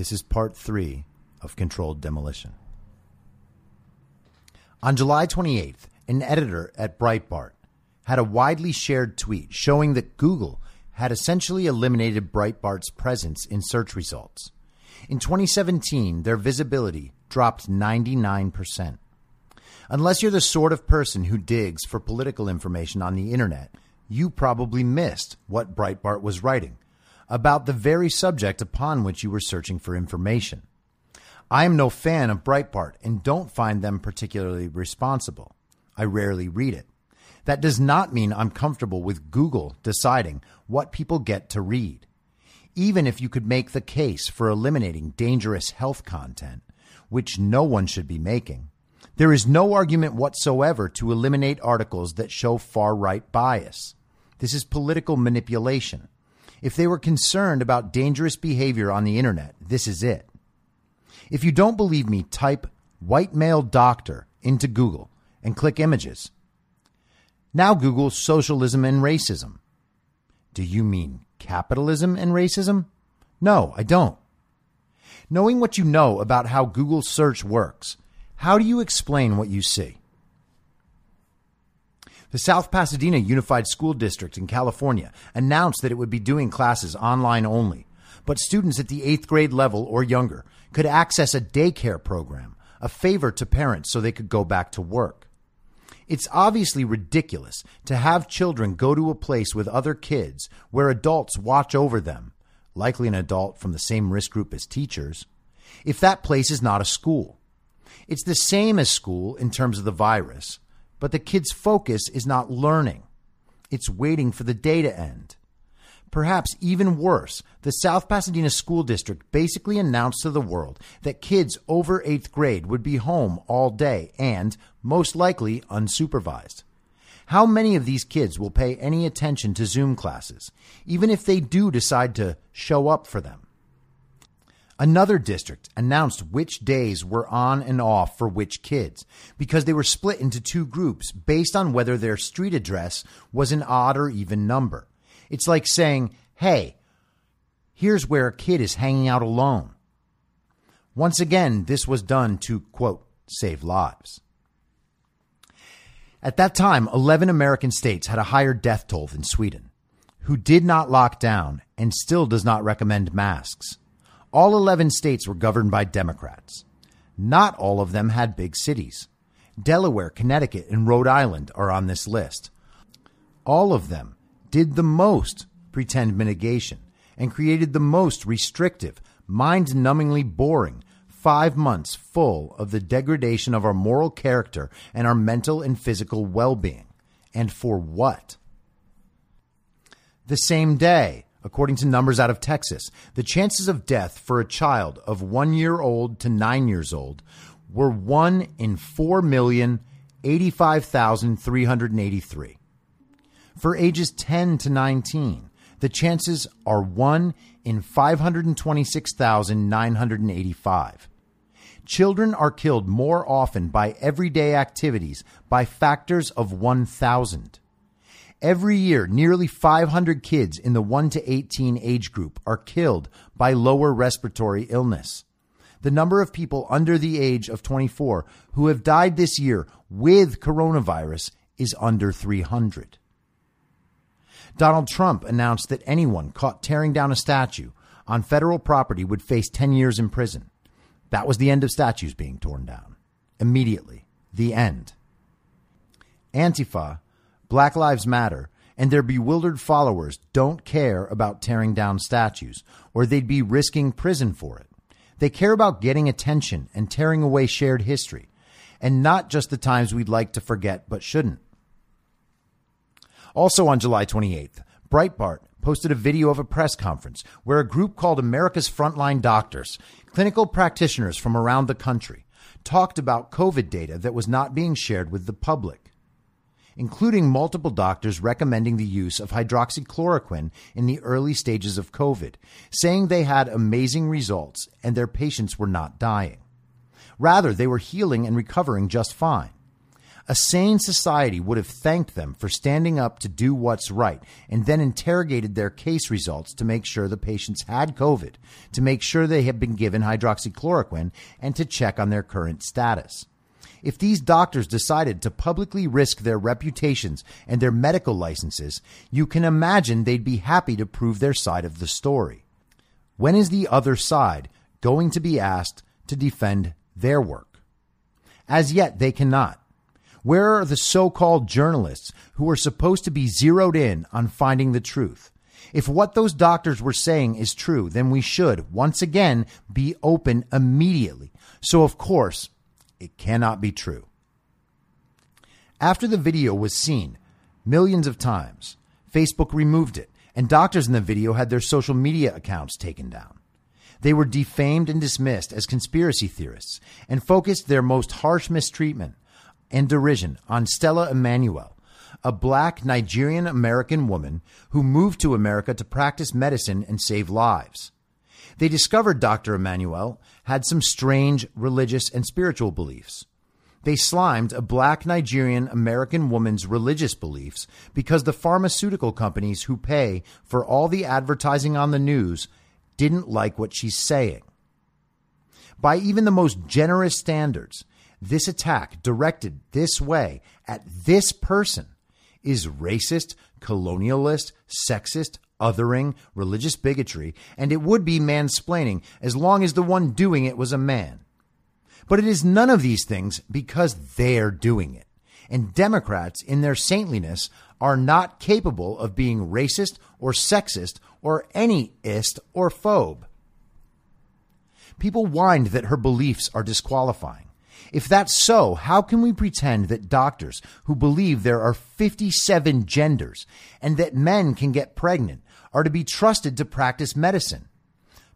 This is part three of Controlled Demolition. On July 28th, an editor at Breitbart had a widely shared tweet showing that Google had essentially eliminated Breitbart's presence in search results. In 2017, their visibility dropped 99%. Unless you're the sort of person who digs for political information on the internet, you probably missed what Breitbart was writing about the very subject upon which you were searching for information. I am no fan of Breitbart and don't find them particularly responsible. I rarely read it. That does not mean I'm comfortable with Google deciding what people get to read. Even if you could make the case for eliminating dangerous health content, which no one should be making, there is no argument whatsoever to eliminate articles that show far right bias. This is political manipulation. If they were concerned about dangerous behavior on the internet, this is it. If you don't believe me, type white male doctor into Google and click images. Now Google socialism and racism. Do you mean capitalism and racism? No, I don't. Knowing what you know about how Google search works, how do you explain what you see? The South Pasadena Unified School District in California announced that it would be doing classes online only, but students at the eighth grade level or younger could access a daycare program, a favor to parents so they could go back to work. It's obviously ridiculous to have children go to a place with other kids where adults watch over them, likely an adult from the same risk group as teachers, if that place is not a school. It's the same as school in terms of the virus, but the kid's focus is not learning. It's waiting for the day to end. Perhaps even worse, the South Pasadena School District basically announced to the world that kids over eighth grade would be home all day and, most likely, unsupervised. How many of these kids will pay any attention to Zoom classes, even if they do decide to show up for them? Another district announced which days were on and off for which kids because they were split into two groups based on whether their street address was an odd or even number. It's like saying, hey, here's where a kid is hanging out alone. Once again, this was done to, quote, save lives. At that time, 11 American states had a higher death toll than Sweden, who did not lock down and still does not recommend masks. All 11 states were governed by Democrats. Not all of them had big cities. Delaware, Connecticut, and Rhode Island are on this list. All of them did the most pretend mitigation and created the most restrictive, mind numbingly boring five months full of the degradation of our moral character and our mental and physical well being. And for what? The same day, According to numbers out of Texas, the chances of death for a child of one year old to nine years old were 1 in 4,085,383. For ages 10 to 19, the chances are 1 in 526,985. Children are killed more often by everyday activities by factors of 1,000. Every year, nearly 500 kids in the 1 to 18 age group are killed by lower respiratory illness. The number of people under the age of 24 who have died this year with coronavirus is under 300. Donald Trump announced that anyone caught tearing down a statue on federal property would face 10 years in prison. That was the end of statues being torn down. Immediately. The end. Antifa Black Lives Matter, and their bewildered followers don't care about tearing down statues, or they'd be risking prison for it. They care about getting attention and tearing away shared history, and not just the times we'd like to forget but shouldn't. Also on July 28th, Breitbart posted a video of a press conference where a group called America's Frontline Doctors, clinical practitioners from around the country, talked about COVID data that was not being shared with the public, including multiple doctors recommending the use of hydroxychloroquine in the early stages of COVID, saying they had amazing results and their patients were not dying. Rather, they were healing and recovering just fine. A sane society would have thanked them for standing up to do what's right and then interrogated their case results to make sure the patients had COVID, to make sure they had been given hydroxychloroquine, and to check on their current status. If these doctors decided to publicly risk their reputations and their medical licenses, you can imagine they'd be happy to prove their side of the story. When is the other side going to be asked to defend their work? As yet, they cannot. Where are the so called journalists who are supposed to be zeroed in on finding the truth? If what those doctors were saying is true, then we should, once again, be open immediately. So, of course, it cannot be true. After the video was seen millions of times, Facebook removed it, and doctors in the video had their social media accounts taken down. They were defamed and dismissed as conspiracy theorists and focused their most harsh mistreatment and derision on Stella Immanuel, a black Nigerian American woman who moved to America to practice medicine and save lives. They discovered Dr. Immanuel had some strange religious and spiritual beliefs. They slimed a black Nigerian American woman's religious beliefs because the pharmaceutical companies who pay for all the advertising on the news didn't like what she's saying. By even the most generous standards, this attack directed this way at this person is racist, colonialist, sexist, othering, religious bigotry, and it would be mansplaining as long as the one doing it was a man. But it is none of these things because they're doing it. And Democrats, in their saintliness, are not capable of being racist or sexist or any ist or phobe. People whined that her beliefs are disqualifying. If that's so, how can we pretend that doctors who believe there are 57 genders and that men can get pregnant are to be trusted to practice medicine?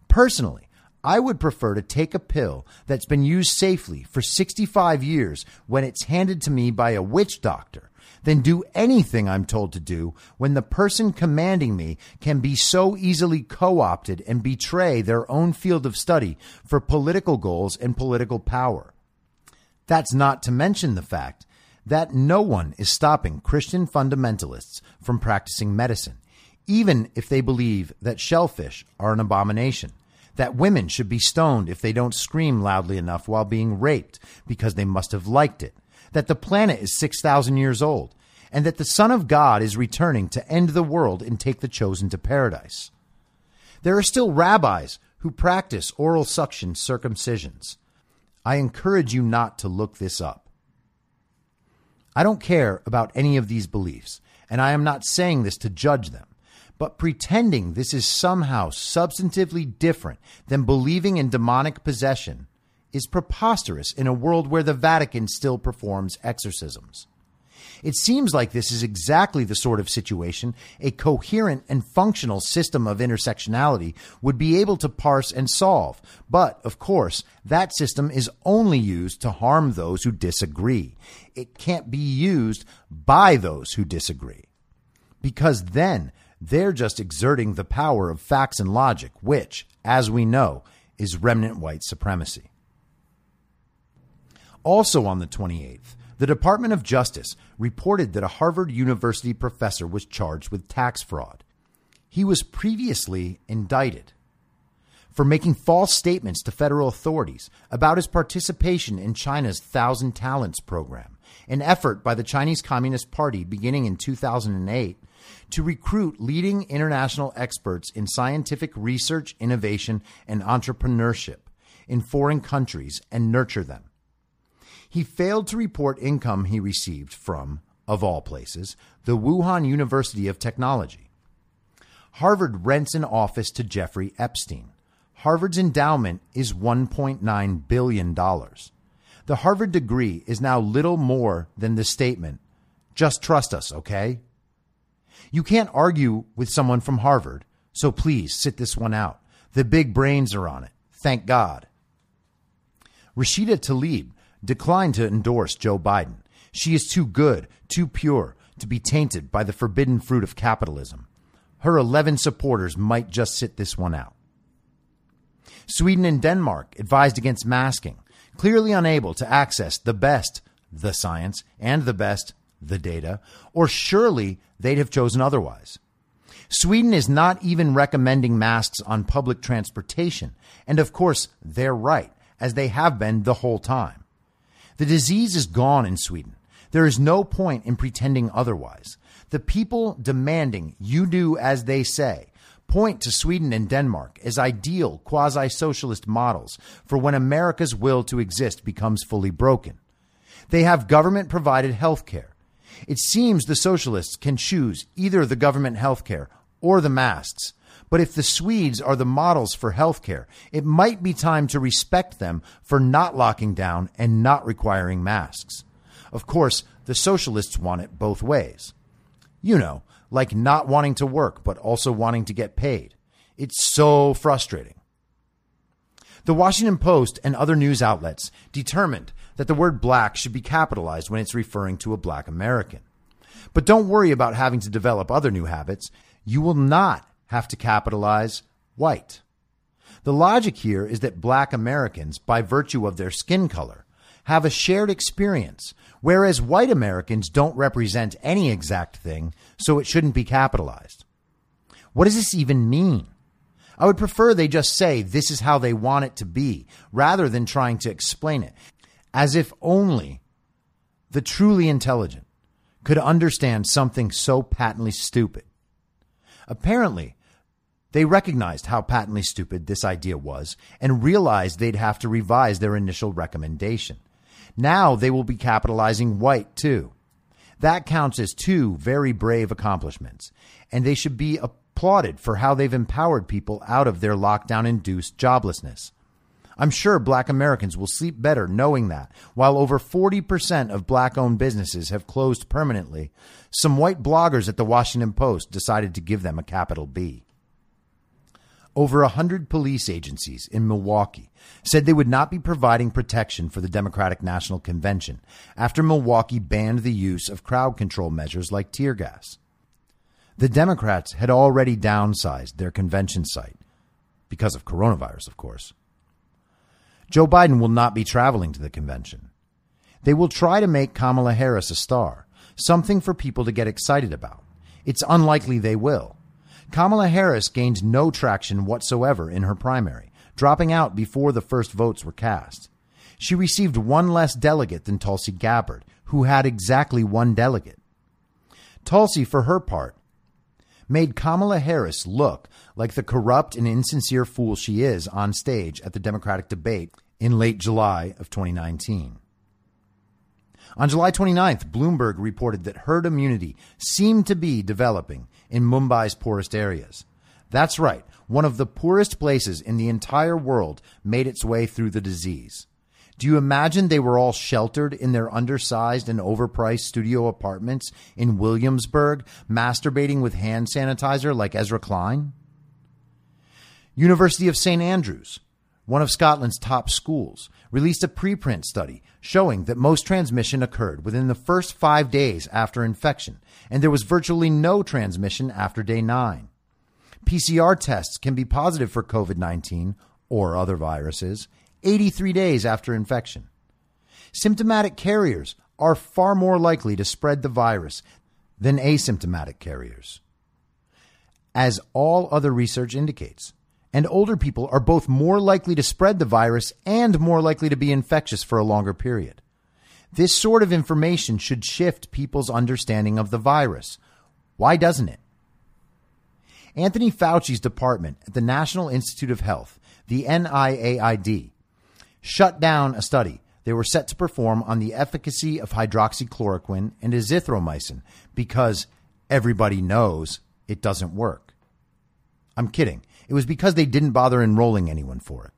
Personally, I would prefer to take a pill that's been used safely for 65 years when it's handed to me by a witch doctor than do anything I'm told to do when the person commanding me can be so easily co opted and betray their own field of study for political goals and political power. That's not to mention the fact that no one is stopping Christian fundamentalists from practicing medicine, even if they believe that shellfish are an abomination, that women should be stoned if they don't scream loudly enough while being raped because they must have liked it, that the planet is 6,000 years old, and that the Son of God is returning to end the world and take the chosen to paradise. There are still rabbis who practice oral suction circumcisions. I encourage you not to look this up. I don't care about any of these beliefs, and I am not saying this to judge them, but pretending this is somehow substantively different than believing in demonic possession is preposterous in a world where the Vatican still performs exorcisms. It seems like this is exactly the sort of situation a coherent and functional system of intersectionality would be able to parse and solve. But, of course, that system is only used to harm those who disagree. It can't be used by those who disagree. Because then they're just exerting the power of facts and logic, which, as we know, is remnant white supremacy. Also on the 28th, the Department of Justice reported that a Harvard University professor was charged with tax fraud. He was previously indicted for making false statements to federal authorities about his participation in China's Thousand Talents program, an effort by the Chinese Communist Party beginning in 2008 to recruit leading international experts in scientific research, innovation, and entrepreneurship in foreign countries and nurture them. He failed to report income he received from, of all places, the Wuhan University of Technology. Harvard rents an office to Jeffrey Epstein. Harvard's endowment is $1.9 billion. The Harvard degree is now little more than the statement, just trust us, okay? You can't argue with someone from Harvard, so please sit this one out. The big brains are on it. Thank God. Rashida Tlaib declined to endorse Joe Biden. She is too good, too pure to be tainted by the forbidden fruit of capitalism. Her 11 supporters might just sit this one out. Sweden and Denmark advised against masking, clearly unable to access the best, the science, and the best, the data, or surely they'd have chosen otherwise. Sweden is not even recommending masks on public transportation, and of course, they're right, as they have been the whole time. The disease is gone in Sweden. There is no point in pretending otherwise. The people demanding you do as they say point to Sweden and Denmark as ideal quasi socialist models for when America's will to exist becomes fully broken. They have government provided health care. It seems the socialists can choose either the government health care or the masks. But if the Swedes are the models for healthcare, it might be time to respect them for not locking down and not requiring masks. Of course, the socialists want it both ways. You know, like not wanting to work, but also wanting to get paid. It's so frustrating. The Washington Post and other news outlets determined that the word black should be capitalized when it's referring to a black American. But don't worry about having to develop other new habits. You will not have to capitalize white. The logic here is that black Americans, by virtue of their skin color, have a shared experience, whereas white Americans don't represent any exact thing, so it shouldn't be capitalized. What does this even mean? I would prefer they just say this is how they want it to be, rather than trying to explain it, as if only the truly intelligent could understand something so patently stupid. Apparently, they recognized how patently stupid this idea was and realized they'd have to revise their initial recommendation. Now they will be capitalizing white too. That counts as two very brave accomplishments, and they should be applauded for how they've empowered people out of their lockdown induced joblessness. I'm sure black Americans will sleep better knowing that while over 40% of black owned businesses have closed permanently, some white bloggers at the Washington Post decided to give them a capital B. Over a hundred police agencies in Milwaukee said they would not be providing protection for the Democratic National Convention after Milwaukee banned the use of crowd control measures like tear gas. The Democrats had already downsized their convention site, because of coronavirus, of course. Joe Biden will not be traveling to the convention. They will try to make Kamala Harris a star, something for people to get excited about. It's unlikely they will. Kamala Harris gained no traction whatsoever in her primary, dropping out before the first votes were cast. She received one less delegate than Tulsi Gabbard, who had exactly one delegate. Tulsi, for her part, made Kamala Harris look like the corrupt and insincere fool she is on stage at the Democratic debate in late July of 2019. On July 29th, Bloomberg reported that herd immunity seemed to be developing in Mumbai's poorest areas. That's right, one of the poorest places in the entire world made its way through the disease. Do you imagine they were all sheltered in their undersized and overpriced studio apartments in Williamsburg, masturbating with hand sanitizer like Ezra Klein? University of St. Andrews, one of Scotland's top schools, released a preprint study showing that most transmission occurred within the first five days after infection, and there was virtually no transmission after day nine. PCR tests can be positive for COVID 19 or other viruses 83 days after infection. Symptomatic carriers are far more likely to spread the virus than asymptomatic carriers, as all other research indicates. And older people are both more likely to spread the virus and more likely to be infectious for a longer period. This sort of information should shift people's understanding of the virus. Why doesn't it? Anthony Fauci's department at the National Institute of Health, the NIAID, shut down a study they were set to perform on the efficacy of hydroxychloroquine and azithromycin because everybody knows it doesn't work. I'm kidding. It was because they didn't bother enrolling anyone for it.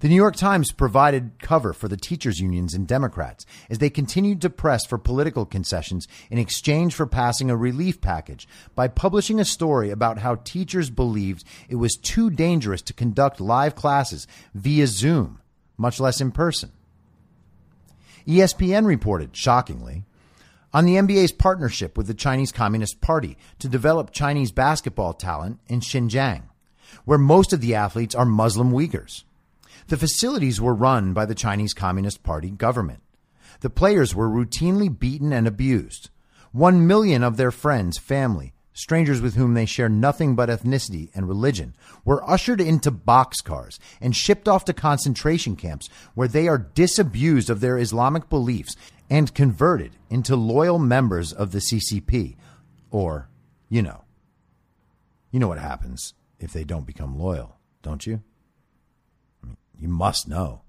The New York Times provided cover for the teachers' unions and Democrats as they continued to press for political concessions in exchange for passing a relief package by publishing a story about how teachers believed it was too dangerous to conduct live classes via Zoom, much less in person. ESPN reported, shockingly, on the NBA's partnership with the Chinese Communist Party to develop Chinese basketball talent in Xinjiang, where most of the athletes are Muslim Uyghurs. The facilities were run by the Chinese Communist Party government. The players were routinely beaten and abused. One million of their friends, family, strangers with whom they share nothing but ethnicity and religion, were ushered into boxcars and shipped off to concentration camps where they are disabused of their Islamic beliefs and converted into loyal members of the CCP. Or, you know, you know what happens if they don't become loyal, don't you? You must know.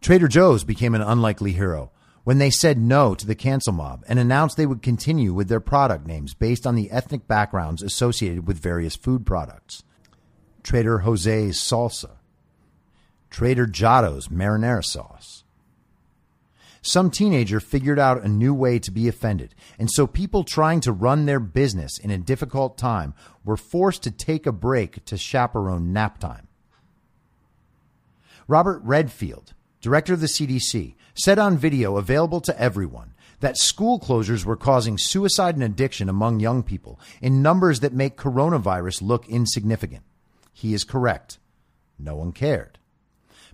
Trader Joe's became an unlikely hero when they said no to the cancel mob and announced they would continue with their product names based on the ethnic backgrounds associated with various food products. Trader Jose's salsa, Trader Giotto's marinara sauce. Some teenager figured out a new way to be offended, and so people trying to run their business in a difficult time were forced to take a break to chaperone nap time. Robert Redfield, director of the CDC, said on video available to everyone that school closures were causing suicide and addiction among young people in numbers that make coronavirus look insignificant. He is correct. No one cared.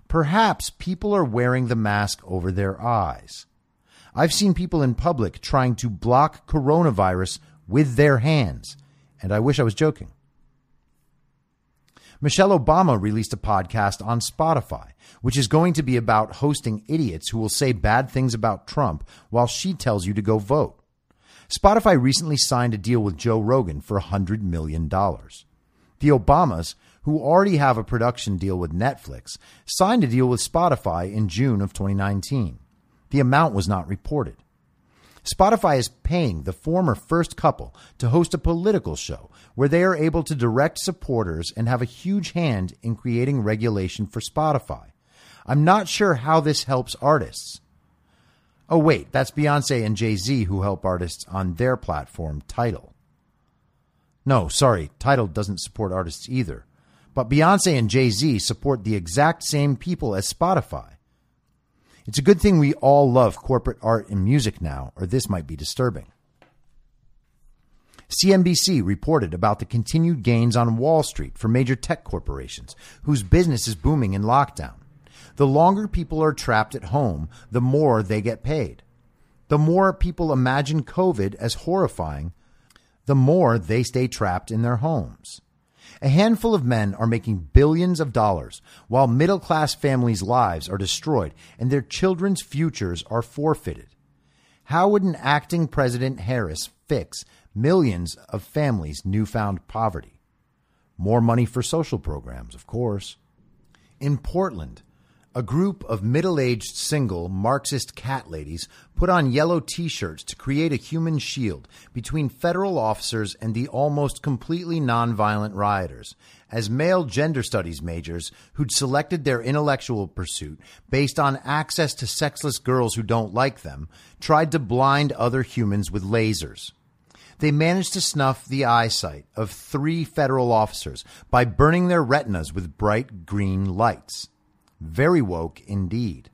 Perhaps people are wearing the mask over their eyes. I've seen people in public trying to block coronavirus with their hands, and I wish I was joking. Michelle Obama released a podcast on Spotify, which is going to be about hosting idiots who will say bad things about Trump while she tells you to go vote. Spotify recently signed a deal with Joe Rogan for $100 million. The Obamas, who already have a production deal with Netflix, signed a deal with Spotify in June of 2019. The amount was not reported. Spotify is paying the former first couple to host a political show where they are able to direct supporters and have a huge hand in creating regulation for Spotify. I'm not sure how this helps artists. Oh, wait, that's Beyonce and Jay Z who help artists on their platform, Tidal. No, sorry, Tidal doesn't support artists either. But Beyonce and Jay Z support the exact same people as Spotify. It's a good thing we all love corporate art and music now, or this might be disturbing. CNBC reported about the continued gains on Wall Street for major tech corporations, whose business is booming in lockdown. The longer people are trapped at home, the more they get paid. The more people imagine COVID as horrifying, the more they stay trapped in their homes. A handful of men are making billions of dollars while middle class families' lives are destroyed and their children's futures are forfeited. How would an acting President Harris fix millions of families' newfound poverty? More money for social programs, of course. In Portland, a group of middle aged single Marxist cat ladies put on yellow t shirts to create a human shield between federal officers and the almost completely nonviolent rioters, as male gender studies majors who'd selected their intellectual pursuit based on access to sexless girls who don't like them tried to blind other humans with lasers they managed to snuff the eyesight of three federal officers by burning their retinas with bright green lights. Very woke indeed.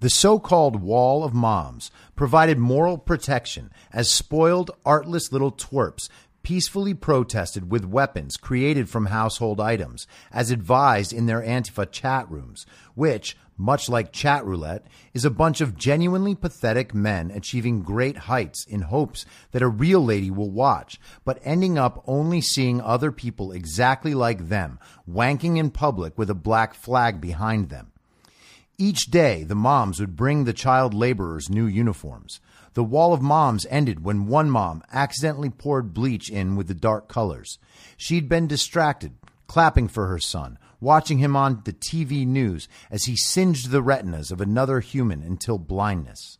The so called Wall of Moms provided moral protection as spoiled, artless little twerps peacefully protested with weapons created from household items, as advised in their Antifa chat rooms, which, much like chat roulette, is a bunch of genuinely pathetic men achieving great heights in hopes that a real lady will watch, but ending up only seeing other people exactly like them, wanking in public with a black flag behind them. Each day, the moms would bring the child laborers new uniforms. The wall of moms ended when one mom accidentally poured bleach in with the dark colors. She'd been distracted, clapping for her son, watching him on the TV news as he singed the retinas of another human until blindness.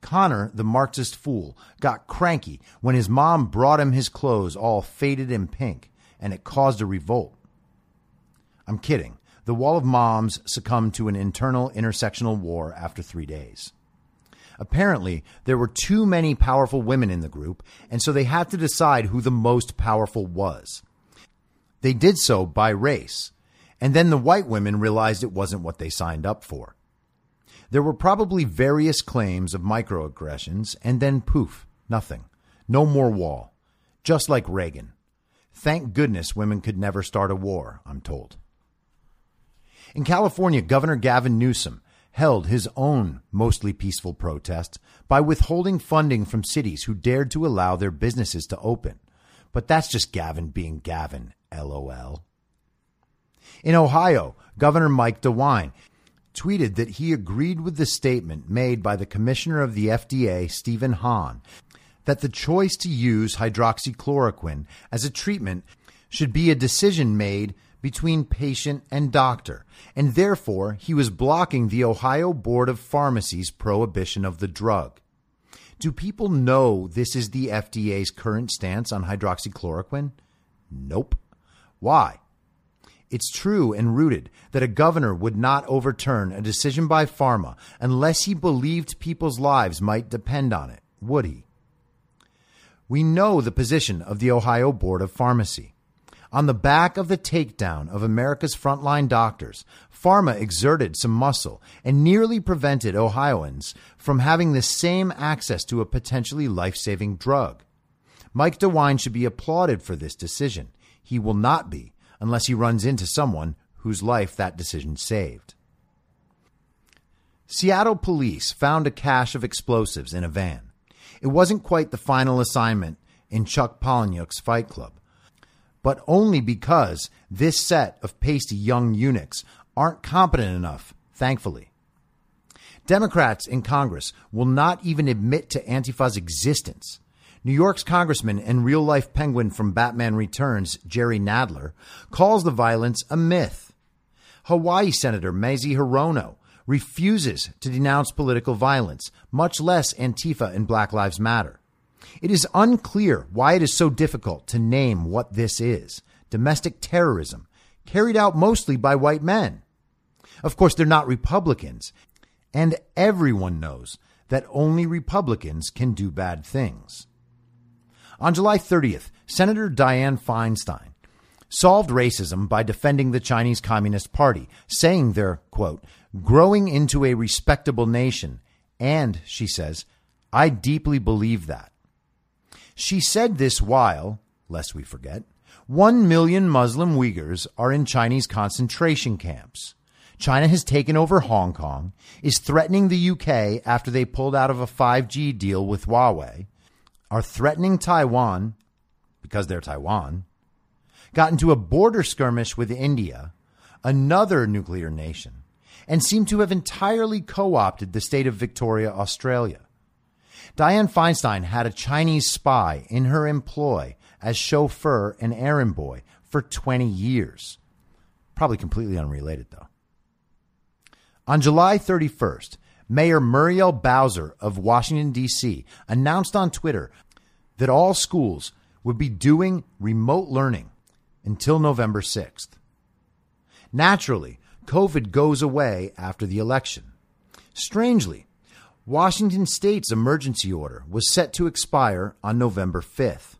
Connor, the Marxist fool, got cranky when his mom brought him his clothes all faded in pink, and it caused a revolt. I'm kidding. The Wall of Moms succumbed to an internal intersectional war after three days. Apparently, there were too many powerful women in the group, and so they had to decide who the most powerful was. They did so by race, and then the white women realized it wasn't what they signed up for. There were probably various claims of microaggressions, and then poof, nothing. No more wall. Just like Reagan. Thank goodness women could never start a war, I'm told. In California, Governor Gavin Newsom held his own mostly peaceful protest by withholding funding from cities who dared to allow their businesses to open. But that's just Gavin being Gavin, lol. In Ohio, Governor Mike DeWine tweeted that he agreed with the statement made by the commissioner of the FDA, Stephen Hahn, that the choice to use hydroxychloroquine as a treatment should be a decision made between patient and doctor, and therefore he was blocking the Ohio Board of Pharmacy's prohibition of the drug. Do people know this is the FDA's current stance on hydroxychloroquine? Nope. Why? It's true and rooted that a governor would not overturn a decision by pharma unless he believed people's lives might depend on it, would he? We know the position of the Ohio Board of Pharmacy. On the back of the takedown of America's frontline doctors, pharma exerted some muscle and nearly prevented Ohioans from having the same access to a potentially life saving drug. Mike DeWine should be applauded for this decision. He will not be unless he runs into someone whose life that decision saved. Seattle police found a cache of explosives in a van. It wasn't quite the final assignment in Chuck Palahniuk's Fight Club, but only because this set of pasty young eunuchs aren't competent enough, thankfully. Democrats in Congress will not even admit to Antifa's existence. New York's congressman and real life penguin from Batman Returns, Jerry Nadler, calls the violence a myth. Hawaii Senator Mazie Hirono refuses to denounce political violence, much less Antifa and Black Lives Matter. It is unclear why it is so difficult to name what this is domestic terrorism, carried out mostly by white men. Of course, they're not Republicans, and everyone knows that only Republicans can do bad things. On July 30th, Senator Dianne Feinstein solved racism by defending the Chinese Communist Party, saying they're, quote, growing into a respectable nation. And, she says, I deeply believe that. She said this while, lest we forget, one million Muslim Uyghurs are in Chinese concentration camps. China has taken over Hong Kong, is threatening the UK after they pulled out of a 5G deal with Huawei, are threatening Taiwan because they're Taiwan, got into a border skirmish with India, another nuclear nation, and seem to have entirely co opted the state of Victoria, Australia. Dianne Feinstein had a Chinese spy in her employ as chauffeur and errand boy for 20 years. Probably completely unrelated, though. On July 31st, Mayor Muriel Bowser of Washington, D.C., announced on Twitter that all schools would be doing remote learning until November 6th. Naturally, COVID goes away after the election. Strangely, Washington State's emergency order was set to expire on November 5th.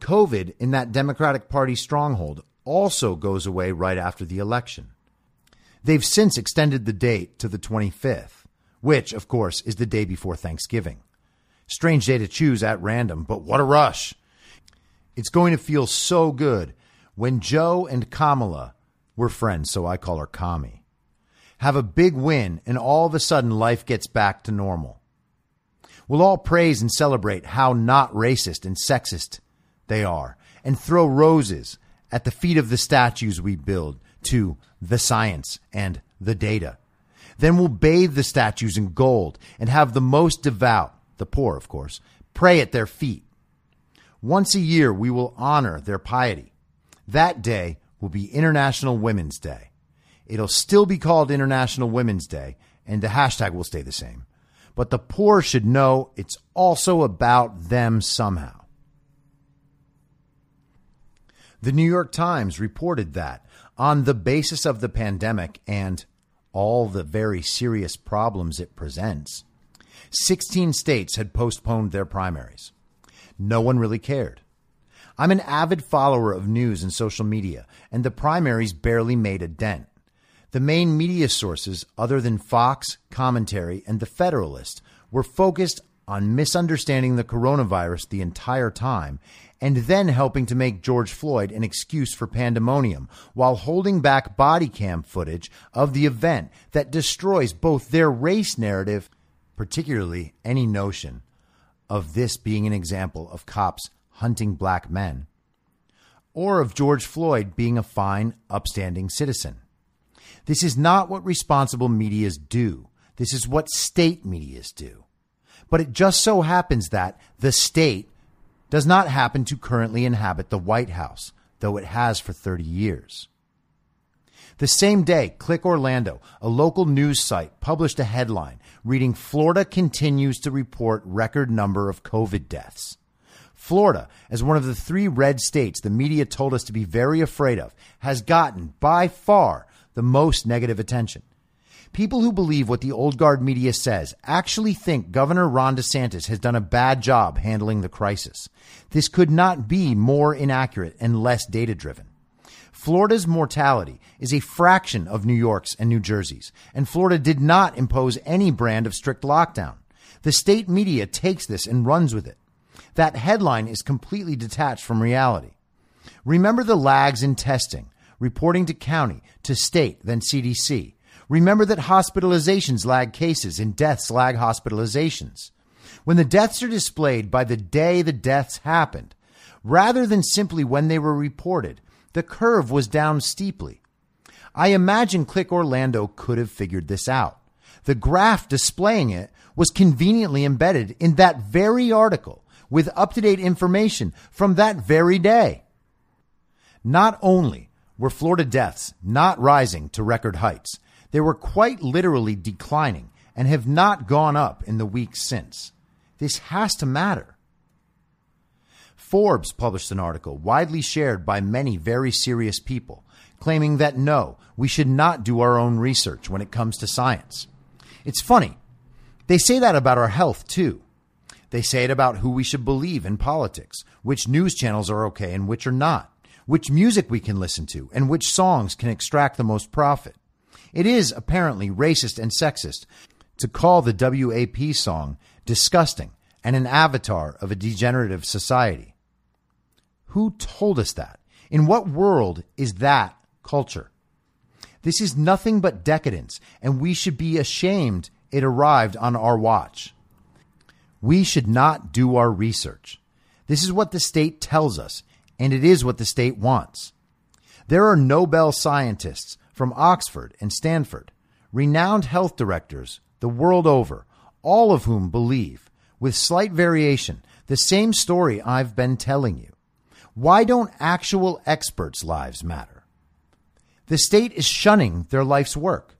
COVID in that Democratic Party stronghold also goes away right after the election. They've since extended the date to the 25th, which, of course, is the day before Thanksgiving. Strange day to choose at random, but what a rush! It's going to feel so good when Joe and Kamala, we're friends, so I call her Kami, have a big win, and all of a sudden life gets back to normal. We'll all praise and celebrate how not racist and sexist they are, and throw roses at the feet of the statues we build to the science and the data. Then we'll bathe the statues in gold and have the most devout, the poor, of course, pray at their feet. Once a year, we will honor their piety. That day will be International Women's Day. It'll still be called International Women's Day, and the hashtag will stay the same. But the poor should know it's also about them somehow. The New York Times reported that, on the basis of the pandemic and all the very serious problems it presents, 16 states had postponed their primaries. No one really cared. I'm an avid follower of news and social media, and the primaries barely made a dent. The main media sources, other than Fox, Commentary, and The Federalist, were focused on misunderstanding the coronavirus the entire time and then helping to make George Floyd an excuse for pandemonium while holding back body cam footage of the event that destroys both their race narrative, particularly any notion of this being an example of cops hunting black men, or of George Floyd being a fine, upstanding citizen. This is not what responsible medias do. This is what state medias do. But it just so happens that the state does not happen to currently inhabit the White House, though it has for 30 years. The same day, Click Orlando, a local news site, published a headline reading Florida continues to report record number of COVID deaths. Florida, as one of the three red states the media told us to be very afraid of, has gotten by far the most negative attention. People who believe what the old guard media says actually think Governor Ron DeSantis has done a bad job handling the crisis. This could not be more inaccurate and less data driven. Florida's mortality is a fraction of New York's and New Jersey's, and Florida did not impose any brand of strict lockdown. The state media takes this and runs with it. That headline is completely detached from reality. Remember the lags in testing, reporting to county, to state, then CDC. Remember that hospitalizations lag cases and deaths lag hospitalizations. When the deaths are displayed by the day the deaths happened, rather than simply when they were reported, the curve was down steeply. I imagine Click Orlando could have figured this out. The graph displaying it was conveniently embedded in that very article with up to date information from that very day. Not only were Florida deaths not rising to record heights, they were quite literally declining and have not gone up in the weeks since. This has to matter. Forbes published an article widely shared by many very serious people claiming that no, we should not do our own research when it comes to science. It's funny. They say that about our health too. They say it about who we should believe in politics, which news channels are okay and which are not, which music we can listen to, and which songs can extract the most profit. It is apparently racist and sexist to call the WAP song disgusting and an avatar of a degenerative society. Who told us that? In what world is that culture? This is nothing but decadence, and we should be ashamed it arrived on our watch. We should not do our research. This is what the state tells us, and it is what the state wants. There are Nobel scientists from Oxford and Stanford, renowned health directors the world over, all of whom believe, with slight variation, the same story I've been telling you. Why don't actual experts' lives matter? The state is shunning their life's work.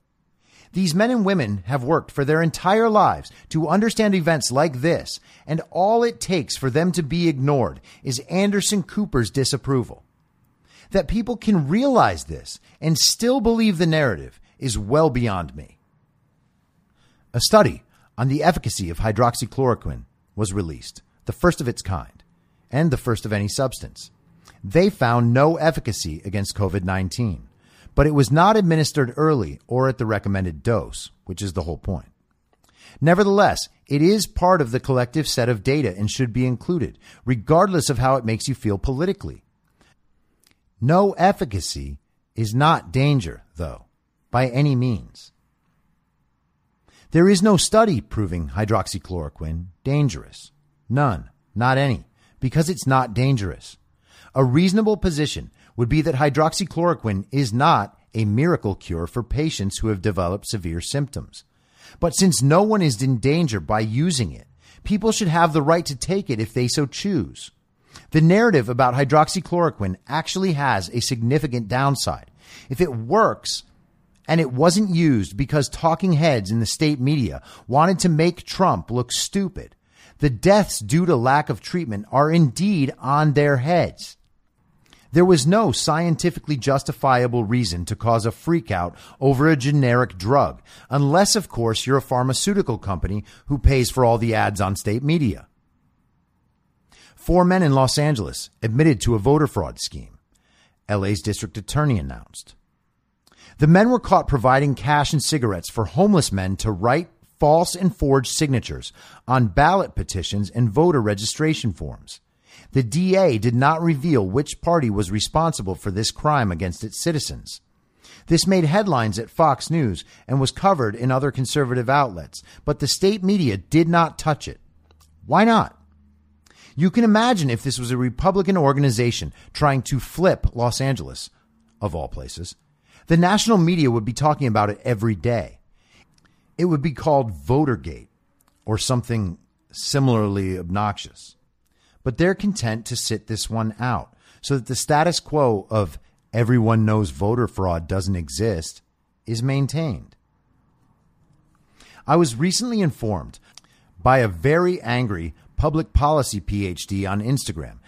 These men and women have worked for their entire lives to understand events like this, and all it takes for them to be ignored is Anderson Cooper's disapproval. That people can realize this and still believe the narrative is well beyond me. A study on the efficacy of hydroxychloroquine was released, the first of its kind, and the first of any substance. They found no efficacy against COVID 19, but it was not administered early or at the recommended dose, which is the whole point. Nevertheless, it is part of the collective set of data and should be included, regardless of how it makes you feel politically. No efficacy is not danger, though, by any means. There is no study proving hydroxychloroquine dangerous. None, not any, because it's not dangerous. A reasonable position would be that hydroxychloroquine is not a miracle cure for patients who have developed severe symptoms. But since no one is in danger by using it, people should have the right to take it if they so choose. The narrative about hydroxychloroquine actually has a significant downside. If it works, and it wasn't used because talking heads in the state media wanted to make Trump look stupid, the deaths due to lack of treatment are indeed on their heads. There was no scientifically justifiable reason to cause a freakout over a generic drug, unless, of course, you're a pharmaceutical company who pays for all the ads on state media. Four men in Los Angeles admitted to a voter fraud scheme, LA's district attorney announced. The men were caught providing cash and cigarettes for homeless men to write false and forged signatures on ballot petitions and voter registration forms. The DA did not reveal which party was responsible for this crime against its citizens. This made headlines at Fox News and was covered in other conservative outlets, but the state media did not touch it. Why not? You can imagine if this was a Republican organization trying to flip Los Angeles, of all places. The national media would be talking about it every day. It would be called Votergate or something similarly obnoxious but they're content to sit this one out so that the status quo of everyone knows voter fraud doesn't exist is maintained. I was recently informed by a very angry public policy PhD on Instagram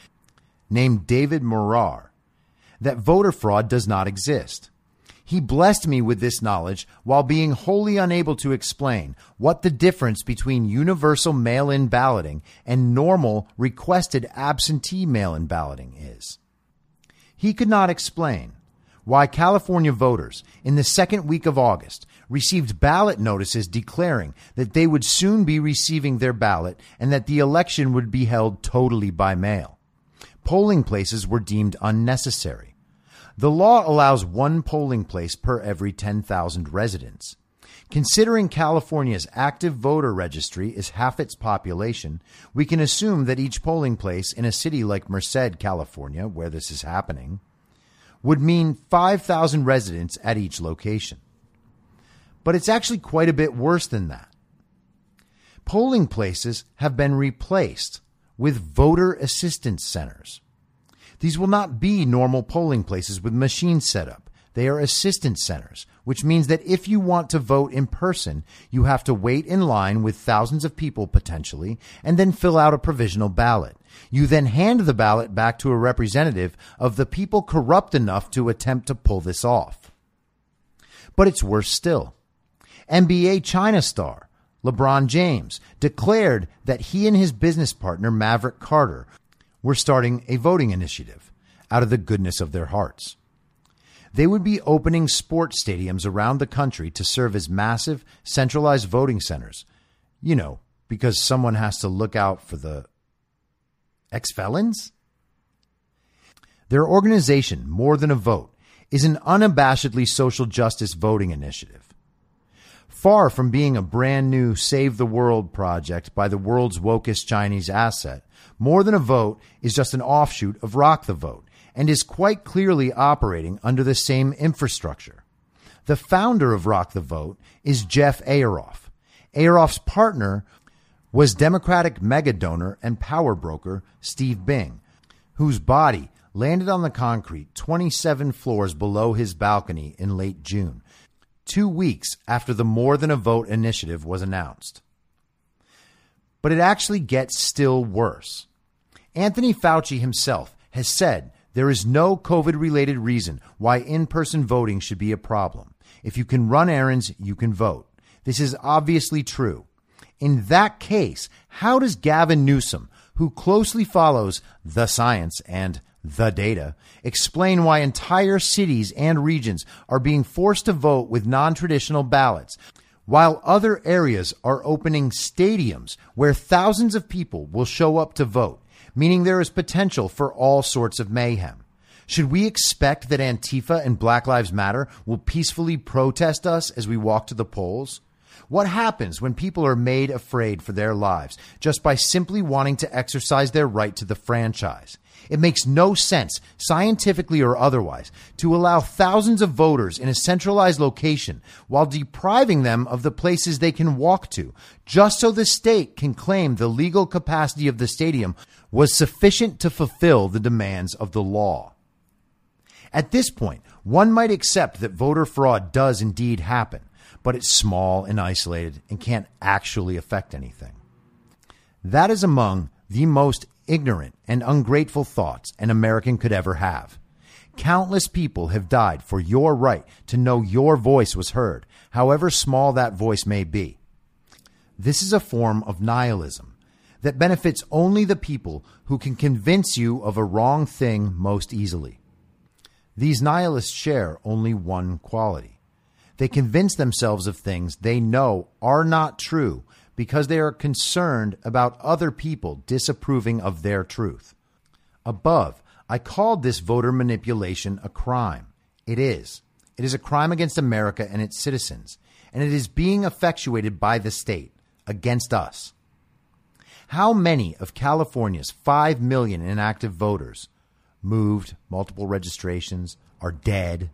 named David Morar that voter fraud does not exist. He blessed me with this knowledge while being wholly unable to explain what the difference between universal mail in balloting and normal requested absentee mail in balloting is. He could not explain why California voters in the second week of August received ballot notices declaring that they would soon be receiving their ballot and that the election would be held totally by mail. Polling places were deemed unnecessary. The law allows one polling place per every 10,000 residents. Considering California's active voter registry is half its population, we can assume that each polling place in a city like Merced, California, where this is happening, would mean 5,000 residents at each location. But it's actually quite a bit worse than that. Polling places have been replaced with voter assistance centers. These will not be normal polling places with machines set up. They are assistance centers, which means that if you want to vote in person, you have to wait in line with thousands of people potentially and then fill out a provisional ballot. You then hand the ballot back to a representative of the people corrupt enough to attempt to pull this off. But it's worse still. NBA China star LeBron James declared that he and his business partner Maverick Carter were starting a voting initiative out of the goodness of their hearts. They would be opening sports stadiums around the country to serve as massive, centralized voting centers. You know, because someone has to look out for the ex felons? Their organization, More Than a Vote, is an unabashedly social justice voting initiative. Far from being a brand new Save the World project by the world's wokest Chinese asset, more Than a Vote is just an offshoot of Rock the Vote and is quite clearly operating under the same infrastructure. The founder of Rock the Vote is Jeff Ayeroff. Ayeroff's partner was Democratic mega donor and power broker Steve Bing, whose body landed on the concrete 27 floors below his balcony in late June, two weeks after the More Than a Vote initiative was announced. But it actually gets still worse. Anthony Fauci himself has said there is no COVID related reason why in person voting should be a problem. If you can run errands, you can vote. This is obviously true. In that case, how does Gavin Newsom, who closely follows the science and the data, explain why entire cities and regions are being forced to vote with non traditional ballots, while other areas are opening stadiums where thousands of people will show up to vote? meaning there is potential for all sorts of mayhem. Should we expect that Antifa and Black Lives Matter will peacefully protest us as we walk to the polls? What happens when people are made afraid for their lives just by simply wanting to exercise their right to the franchise? It makes no sense, scientifically or otherwise, to allow thousands of voters in a centralized location while depriving them of the places they can walk to, just so the state can claim the legal capacity of the stadium was sufficient to fulfill the demands of the law. At this point, one might accept that voter fraud does indeed happen, but it's small and isolated and can't actually affect anything. That is among the most ignorant and ungrateful thoughts an American could ever have. Countless people have died for your right to know your voice was heard, however small that voice may be. This is a form of nihilism that benefits only the people who can convince you of a wrong thing most easily. These nihilists share only one quality. They convince themselves of things they know are not true because they are concerned about other people disapproving of their truth. Above, I called this voter manipulation a crime. It is. It is a crime against America and its citizens, and it is being effectuated by the state against us. How many of California's 5 million inactive voters moved, multiple registrations, are dead,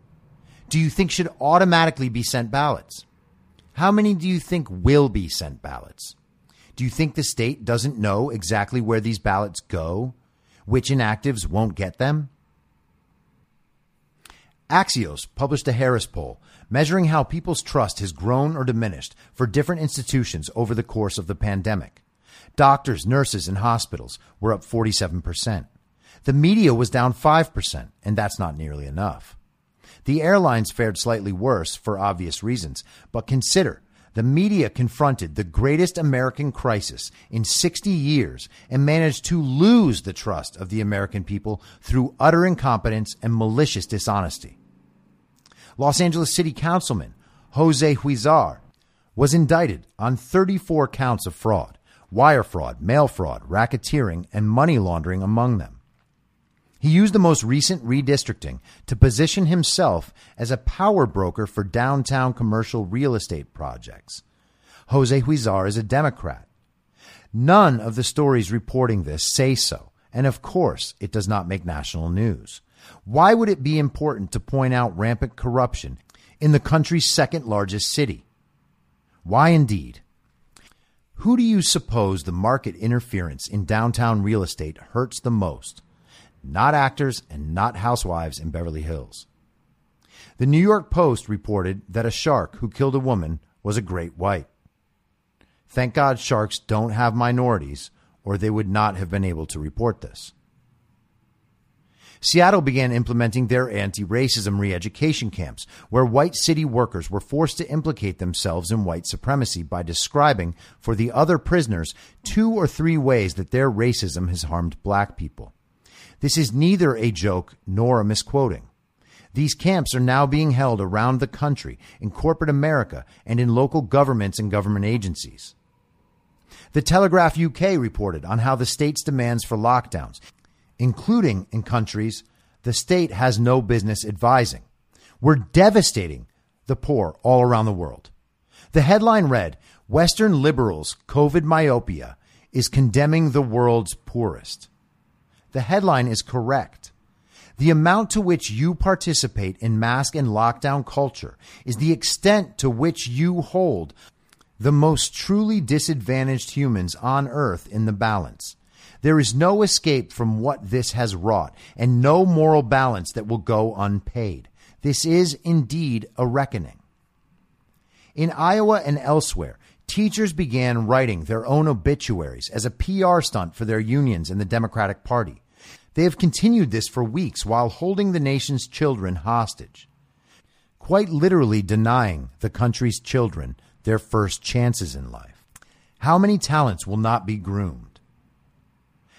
do you think should automatically be sent ballots? How many do you think will be sent ballots? Do you think the state doesn't know exactly where these ballots go? Which inactives won't get them? Axios published a Harris poll measuring how people's trust has grown or diminished for different institutions over the course of the pandemic. Doctors, nurses, and hospitals were up 47%. The media was down 5%, and that's not nearly enough. The airlines fared slightly worse for obvious reasons, but consider the media confronted the greatest American crisis in 60 years and managed to lose the trust of the American people through utter incompetence and malicious dishonesty. Los Angeles City Councilman Jose Huizar was indicted on 34 counts of fraud, wire fraud, mail fraud, racketeering, and money laundering among them. He used the most recent redistricting to position himself as a power broker for downtown commercial real estate projects. Jose Huizar is a Democrat. None of the stories reporting this say so, and of course, it does not make national news. Why would it be important to point out rampant corruption in the country's second largest city? Why indeed? Who do you suppose the market interference in downtown real estate hurts the most? Not actors and not housewives in Beverly Hills. The New York Post reported that a shark who killed a woman was a great white. Thank God sharks don't have minorities, or they would not have been able to report this. Seattle began implementing their anti racism re education camps, where white city workers were forced to implicate themselves in white supremacy by describing for the other prisoners two or three ways that their racism has harmed black people. This is neither a joke nor a misquoting. These camps are now being held around the country in corporate America and in local governments and government agencies. The Telegraph UK reported on how the state's demands for lockdowns, including in countries the state has no business advising, were devastating the poor all around the world. The headline read Western liberals' COVID myopia is condemning the world's poorest the headline is correct. The amount to which you participate in mask and lockdown culture is the extent to which you hold the most truly disadvantaged humans on earth in the balance. There is no escape from what this has wrought, and no moral balance that will go unpaid. This is indeed a reckoning. In Iowa and elsewhere, teachers began writing their own obituaries as a PR stunt for their unions and the Democratic Party. They have continued this for weeks while holding the nation's children hostage, quite literally denying the country's children their first chances in life. How many talents will not be groomed?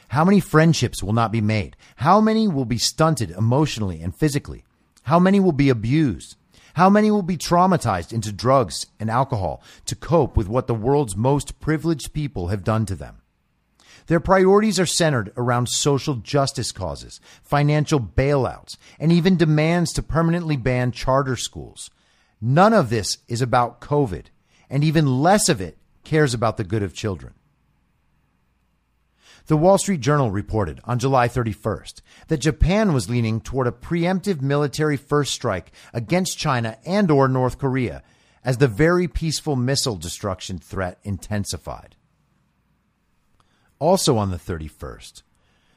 How many friendships will not be made? How many will be stunted emotionally and physically? How many will be abused? How many will be traumatized into drugs and alcohol to cope with what the world's most privileged people have done to them? Their priorities are centered around social justice causes, financial bailouts, and even demands to permanently ban charter schools. None of this is about COVID, and even less of it cares about the good of children. The Wall Street Journal reported on July 31st that Japan was leaning toward a preemptive military first strike against China and or North Korea as the very peaceful missile destruction threat intensified. Also on the 31st,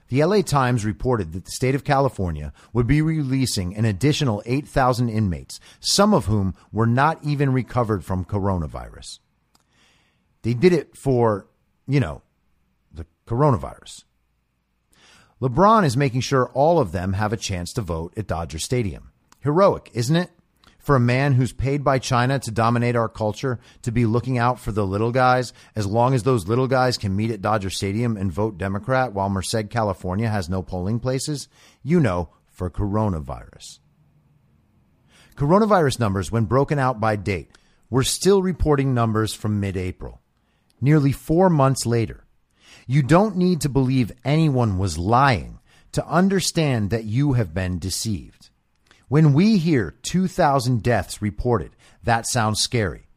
the LA Times reported that the state of California would be releasing an additional 8,000 inmates, some of whom were not even recovered from coronavirus. They did it for, you know, the coronavirus. LeBron is making sure all of them have a chance to vote at Dodger Stadium. Heroic, isn't it? For a man who's paid by China to dominate our culture to be looking out for the little guys, as long as those little guys can meet at Dodger Stadium and vote Democrat while Merced, California has no polling places, you know, for coronavirus. Coronavirus numbers, when broken out by date, were still reporting numbers from mid April. Nearly four months later, you don't need to believe anyone was lying to understand that you have been deceived. When we hear 2,000 deaths reported, that sounds scary.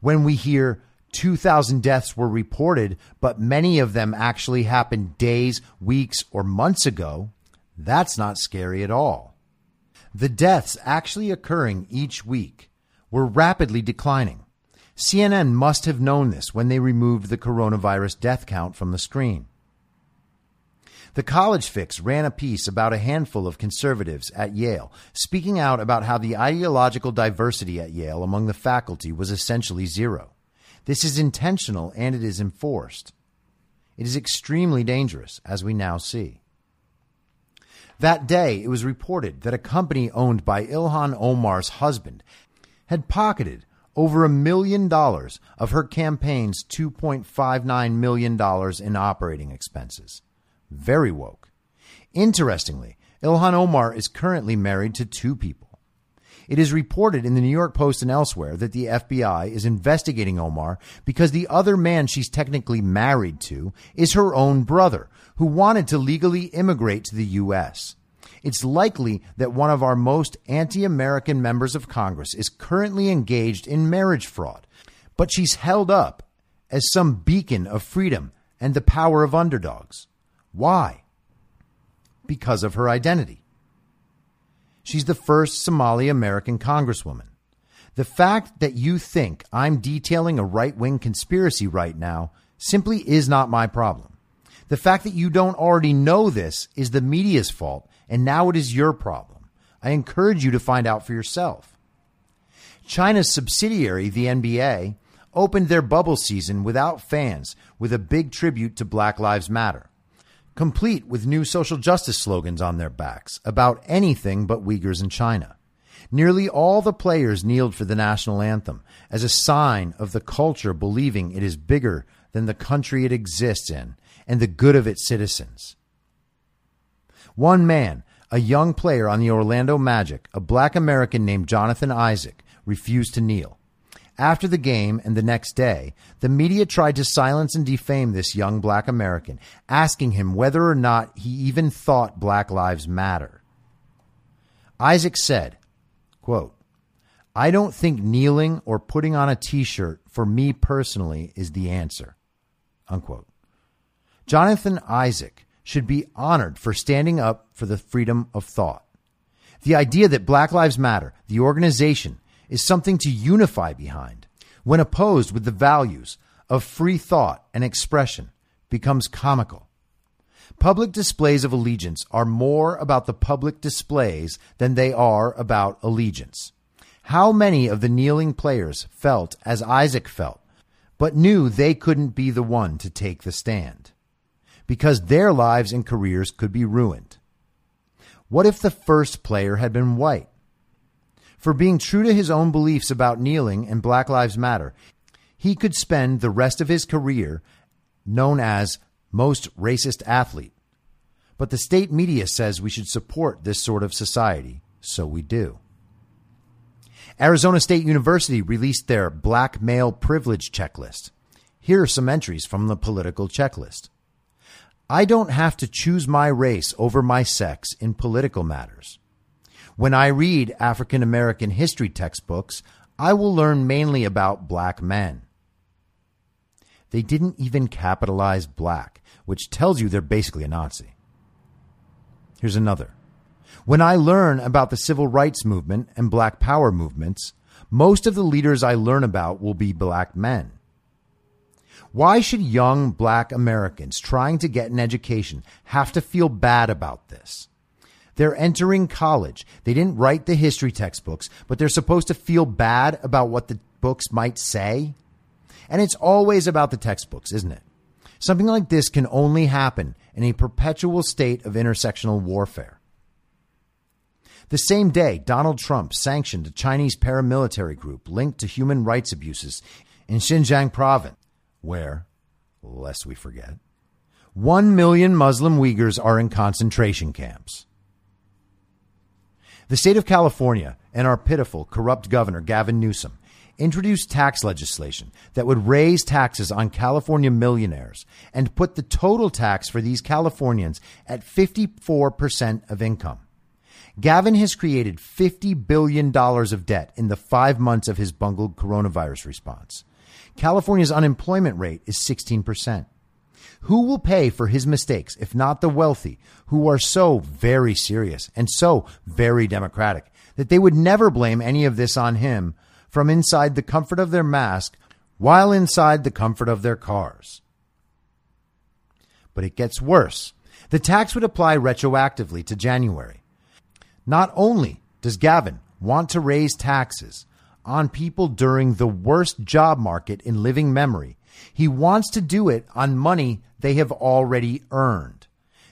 When we hear 2,000 deaths were reported, but many of them actually happened days, weeks, or months ago, that's not scary at all. The deaths actually occurring each week were rapidly declining. CNN must have known this when they removed the coronavirus death count from the screen. The College Fix ran a piece about a handful of conservatives at Yale, speaking out about how the ideological diversity at Yale among the faculty was essentially zero. This is intentional and it is enforced. It is extremely dangerous, as we now see. That day, it was reported that a company owned by Ilhan Omar's husband had pocketed over a million dollars of her campaign's $2.59 million in operating expenses. Very woke. Interestingly, Ilhan Omar is currently married to two people. It is reported in the New York Post and elsewhere that the FBI is investigating Omar because the other man she's technically married to is her own brother, who wanted to legally immigrate to the U.S. It's likely that one of our most anti American members of Congress is currently engaged in marriage fraud, but she's held up as some beacon of freedom and the power of underdogs. Why? Because of her identity. She's the first Somali American congresswoman. The fact that you think I'm detailing a right wing conspiracy right now simply is not my problem. The fact that you don't already know this is the media's fault, and now it is your problem. I encourage you to find out for yourself. China's subsidiary, the NBA, opened their bubble season without fans with a big tribute to Black Lives Matter complete with new social justice slogans on their backs about anything but Uyghurs in China. Nearly all the players kneeled for the national anthem as a sign of the culture believing it is bigger than the country it exists in and the good of its citizens. One man, a young player on the Orlando Magic, a black American named Jonathan Isaac, refused to kneel. After the game and the next day, the media tried to silence and defame this young black American, asking him whether or not he even thought Black Lives Matter. Isaac said, quote, I don't think kneeling or putting on a t shirt for me personally is the answer. Unquote. Jonathan Isaac should be honored for standing up for the freedom of thought. The idea that Black Lives Matter, the organization, is something to unify behind when opposed with the values of free thought and expression becomes comical. Public displays of allegiance are more about the public displays than they are about allegiance. How many of the kneeling players felt as Isaac felt, but knew they couldn't be the one to take the stand? Because their lives and careers could be ruined. What if the first player had been white? For being true to his own beliefs about kneeling and Black Lives Matter, he could spend the rest of his career known as most racist athlete. But the state media says we should support this sort of society, so we do. Arizona State University released their black male privilege checklist. Here are some entries from the political checklist. I don't have to choose my race over my sex in political matters. When I read African American history textbooks, I will learn mainly about black men. They didn't even capitalize black, which tells you they're basically a Nazi. Here's another. When I learn about the civil rights movement and black power movements, most of the leaders I learn about will be black men. Why should young black Americans trying to get an education have to feel bad about this? They're entering college. They didn't write the history textbooks, but they're supposed to feel bad about what the books might say. And it's always about the textbooks, isn't it? Something like this can only happen in a perpetual state of intersectional warfare. The same day, Donald Trump sanctioned a Chinese paramilitary group linked to human rights abuses in Xinjiang province, where, lest we forget, one million Muslim Uyghurs are in concentration camps. The state of California and our pitiful, corrupt governor, Gavin Newsom, introduced tax legislation that would raise taxes on California millionaires and put the total tax for these Californians at 54% of income. Gavin has created $50 billion of debt in the five months of his bungled coronavirus response. California's unemployment rate is 16%. Who will pay for his mistakes if not the wealthy, who are so very serious and so very democratic that they would never blame any of this on him from inside the comfort of their mask while inside the comfort of their cars? But it gets worse. The tax would apply retroactively to January. Not only does Gavin want to raise taxes on people during the worst job market in living memory, he wants to do it on money they have already earned.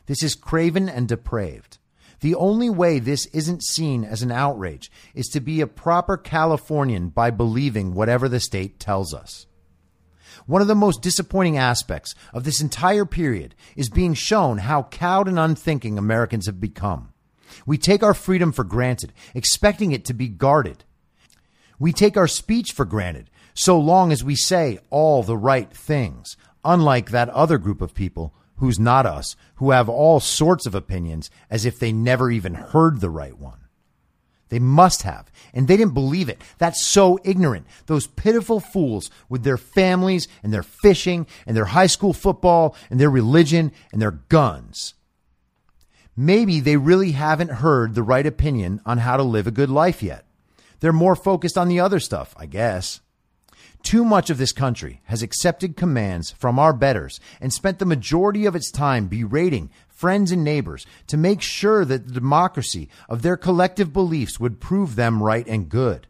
This is craven and depraved. The only way this isn't seen as an outrage is to be a proper Californian by believing whatever the state tells us. One of the most disappointing aspects of this entire period is being shown how cowed and unthinking Americans have become. We take our freedom for granted, expecting it to be guarded. We take our speech for granted, so long as we say all the right things, unlike that other group of people who's not us, who have all sorts of opinions as if they never even heard the right one. They must have. And they didn't believe it. That's so ignorant. Those pitiful fools with their families and their fishing and their high school football and their religion and their guns maybe they really haven't heard the right opinion on how to live a good life yet. They're more focused on the other stuff, I guess. Too much of this country has accepted commands from our betters and spent the majority of its time berating friends and neighbors to make sure that the democracy of their collective beliefs would prove them right and good.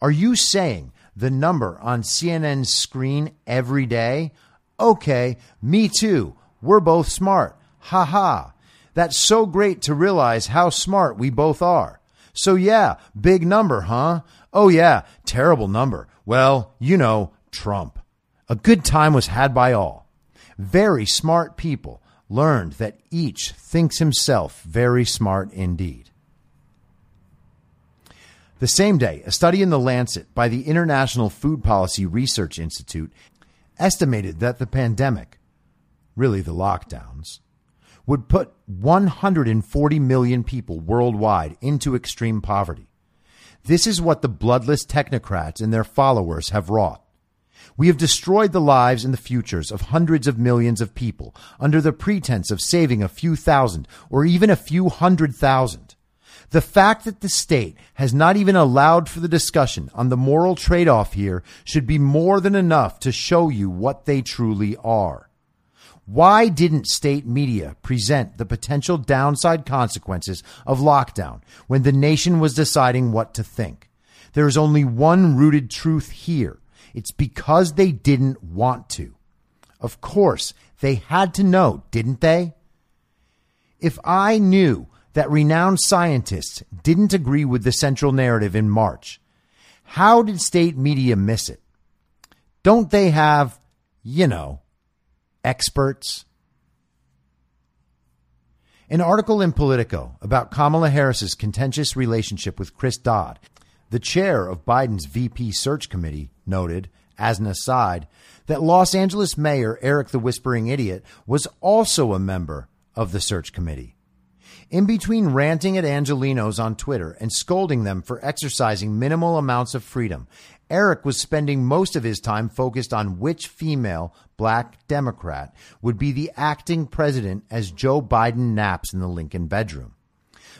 Are you saying the number on CNN's screen every day? Okay, me too. We're both smart. Ha ha. That's so great to realize how smart we both are. So yeah, big number, huh? Oh yeah, terrible number. Well, you know, Trump. A good time was had by all. Very smart people learned that each thinks himself very smart indeed. The same day, a study in The Lancet by the International Food Policy Research Institute estimated that the pandemic, really the lockdowns, would put 140 million people worldwide into extreme poverty. This is what the bloodless technocrats and their followers have wrought. We have destroyed the lives and the futures of hundreds of millions of people under the pretense of saving a few thousand or even a few hundred thousand. The fact that the state has not even allowed for the discussion on the moral trade off here should be more than enough to show you what they truly are. Why didn't state media present the potential downside consequences of lockdown when the nation was deciding what to think? There is only one rooted truth here. It's because they didn't want to. Of course, they had to know, didn't they? If I knew that renowned scientists didn't agree with the central narrative in March, how did state media miss it? Don't they have, you know, experts. An article in Politico about Kamala Harris's contentious relationship with Chris Dodd, the chair of Biden's VP search committee, noted, as an aside, that Los Angeles Mayor Eric the Whispering Idiot was also a member of the search committee. In between ranting at Angelenos on Twitter and scolding them for exercising minimal amounts of freedom, Eric was spending most of his time focused on which female black Democrat would be the acting president as Joe Biden naps in the Lincoln bedroom.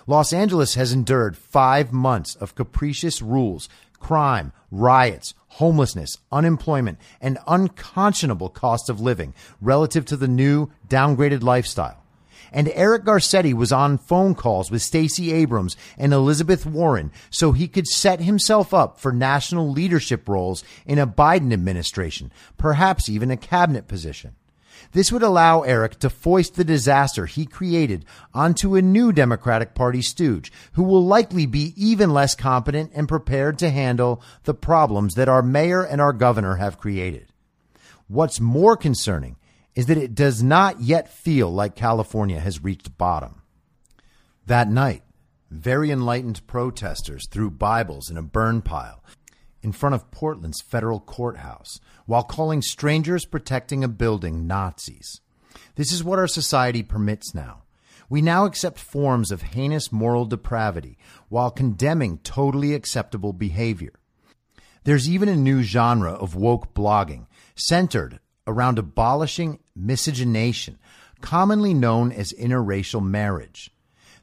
Los Angeles has endured five months of capricious rules, crime, riots, homelessness, unemployment, and unconscionable cost of living relative to the new downgraded lifestyle and Eric Garcetti was on phone calls with Stacey Abrams and Elizabeth Warren so he could set himself up for national leadership roles in a Biden administration, perhaps even a cabinet position. This would allow Eric to foist the disaster he created onto a new Democratic Party stooge who will likely be even less competent and prepared to handle the problems that our mayor and our governor have created. What's more concerning is that it does not yet feel like California has reached bottom. That night, very enlightened protesters threw Bibles in a burn pile in front of Portland's federal courthouse while calling strangers protecting a building Nazis. This is what our society permits now. We now accept forms of heinous moral depravity while condemning totally acceptable behavior. There's even a new genre of woke blogging centered around abolishing miscegenation, commonly known as interracial marriage.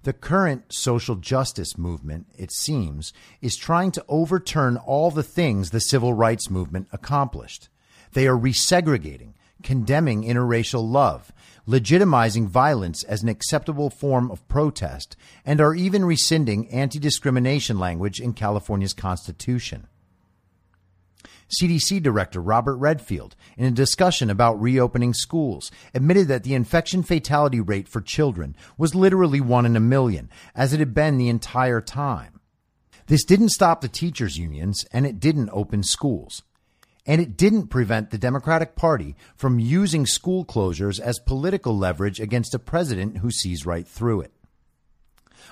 The current social justice movement, it seems, is trying to overturn all the things the civil rights movement accomplished. They are resegregating, condemning interracial love, legitimizing violence as an acceptable form of protest, and are even rescinding anti discrimination language in California's Constitution. CDC Director Robert Redfield, in a discussion about reopening schools, admitted that the infection fatality rate for children was literally one in a million, as it had been the entire time. This didn't stop the teachers' unions, and it didn't open schools. And it didn't prevent the Democratic Party from using school closures as political leverage against a president who sees right through it.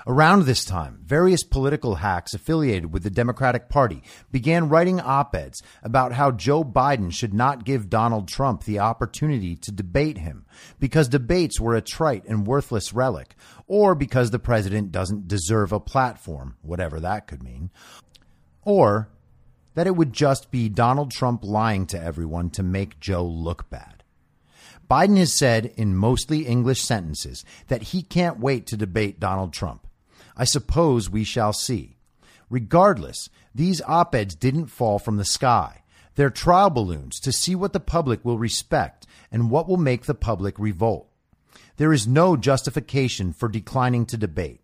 Around this time, various political hacks affiliated with the Democratic Party began writing op eds about how Joe Biden should not give Donald Trump the opportunity to debate him because debates were a trite and worthless relic, or because the president doesn't deserve a platform, whatever that could mean, or that it would just be Donald Trump lying to everyone to make Joe look bad. Biden has said in mostly English sentences that he can't wait to debate Donald Trump. I suppose we shall see. Regardless, these op eds didn't fall from the sky. They're trial balloons to see what the public will respect and what will make the public revolt. There is no justification for declining to debate.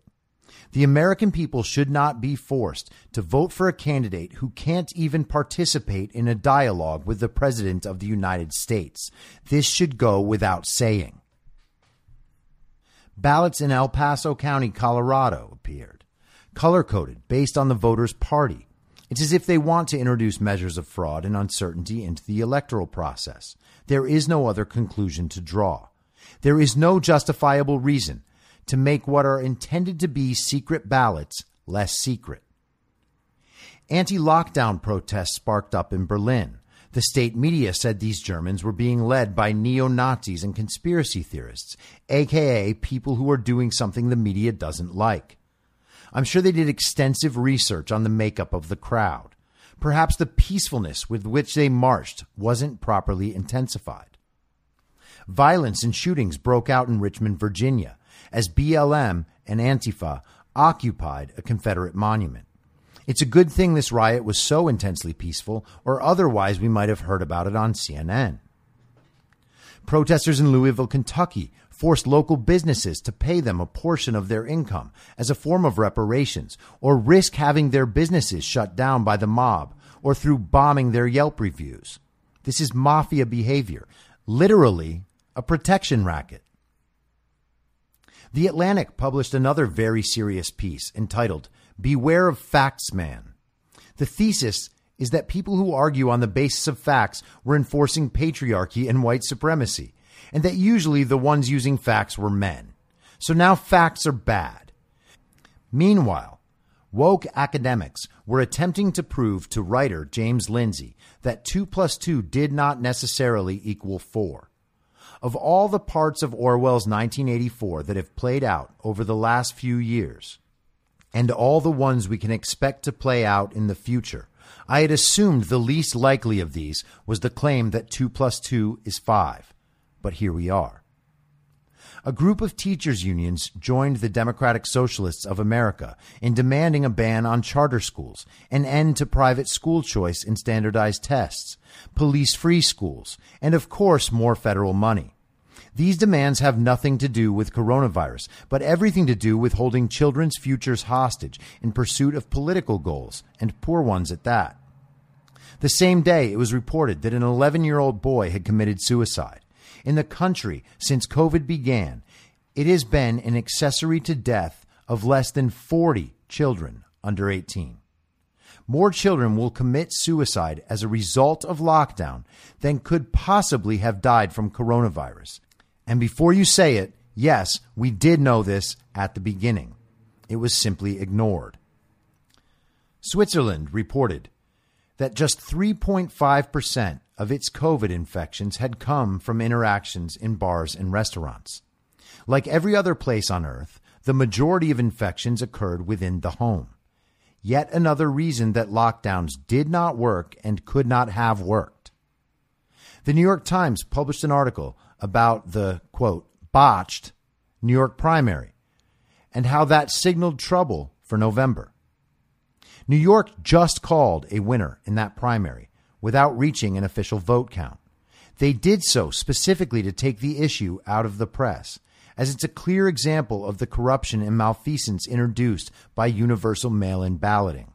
The American people should not be forced to vote for a candidate who can't even participate in a dialogue with the President of the United States. This should go without saying. Ballots in El Paso County, Colorado appeared, color coded based on the voter's party. It's as if they want to introduce measures of fraud and uncertainty into the electoral process. There is no other conclusion to draw. There is no justifiable reason to make what are intended to be secret ballots less secret. Anti lockdown protests sparked up in Berlin. The state media said these Germans were being led by neo Nazis and conspiracy theorists, aka people who are doing something the media doesn't like. I'm sure they did extensive research on the makeup of the crowd. Perhaps the peacefulness with which they marched wasn't properly intensified. Violence and shootings broke out in Richmond, Virginia, as BLM and Antifa occupied a Confederate monument. It's a good thing this riot was so intensely peaceful, or otherwise we might have heard about it on CNN. Protesters in Louisville, Kentucky forced local businesses to pay them a portion of their income as a form of reparations, or risk having their businesses shut down by the mob, or through bombing their Yelp reviews. This is mafia behavior, literally a protection racket. The Atlantic published another very serious piece entitled Beware of Facts Man. The thesis is that people who argue on the basis of facts were enforcing patriarchy and white supremacy, and that usually the ones using facts were men. So now facts are bad. Meanwhile, woke academics were attempting to prove to writer James Lindsay that 2 plus 2 did not necessarily equal 4. Of all the parts of Orwell's 1984 that have played out over the last few years, and all the ones we can expect to play out in the future. I had assumed the least likely of these was the claim that 2 plus 2 is 5. But here we are. A group of teachers' unions joined the Democratic Socialists of America in demanding a ban on charter schools, an end to private school choice in standardized tests, police free schools, and of course more federal money. These demands have nothing to do with coronavirus, but everything to do with holding children's futures hostage in pursuit of political goals, and poor ones at that. The same day, it was reported that an 11 year old boy had committed suicide. In the country, since COVID began, it has been an accessory to death of less than 40 children under 18. More children will commit suicide as a result of lockdown than could possibly have died from coronavirus. And before you say it, yes, we did know this at the beginning. It was simply ignored. Switzerland reported that just 3.5% of its COVID infections had come from interactions in bars and restaurants. Like every other place on earth, the majority of infections occurred within the home. Yet another reason that lockdowns did not work and could not have worked. The New York Times published an article about the, quote, botched New York primary and how that signaled trouble for November. New York just called a winner in that primary without reaching an official vote count. They did so specifically to take the issue out of the press, as it's a clear example of the corruption and malfeasance introduced by universal mail in balloting.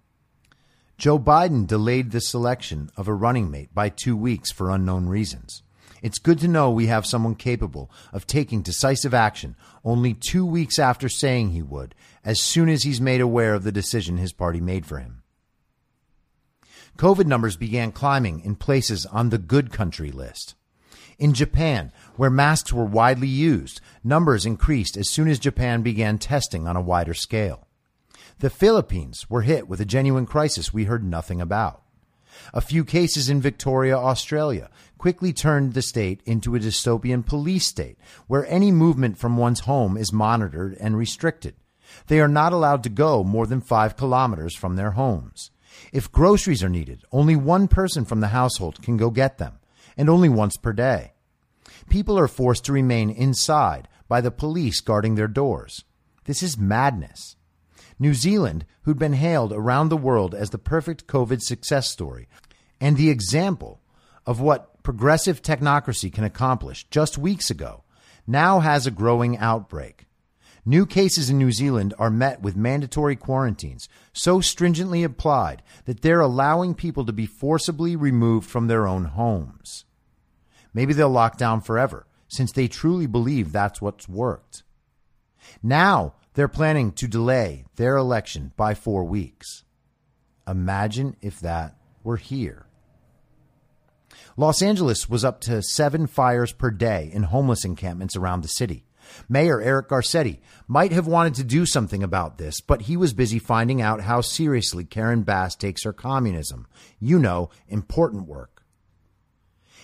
Joe Biden delayed the selection of a running mate by two weeks for unknown reasons. It's good to know we have someone capable of taking decisive action only two weeks after saying he would, as soon as he's made aware of the decision his party made for him. COVID numbers began climbing in places on the good country list. In Japan, where masks were widely used, numbers increased as soon as Japan began testing on a wider scale. The Philippines were hit with a genuine crisis we heard nothing about. A few cases in Victoria, Australia, quickly turned the state into a dystopian police state where any movement from one's home is monitored and restricted. They are not allowed to go more than five kilometers from their homes. If groceries are needed, only one person from the household can go get them, and only once per day. People are forced to remain inside by the police guarding their doors. This is madness. New Zealand, who'd been hailed around the world as the perfect COVID success story and the example of what progressive technocracy can accomplish just weeks ago, now has a growing outbreak. New cases in New Zealand are met with mandatory quarantines so stringently applied that they're allowing people to be forcibly removed from their own homes. Maybe they'll lock down forever, since they truly believe that's what's worked. Now they're planning to delay their election by four weeks. Imagine if that were here. Los Angeles was up to seven fires per day in homeless encampments around the city. Mayor Eric Garcetti might have wanted to do something about this, but he was busy finding out how seriously Karen Bass takes her communism. You know, important work.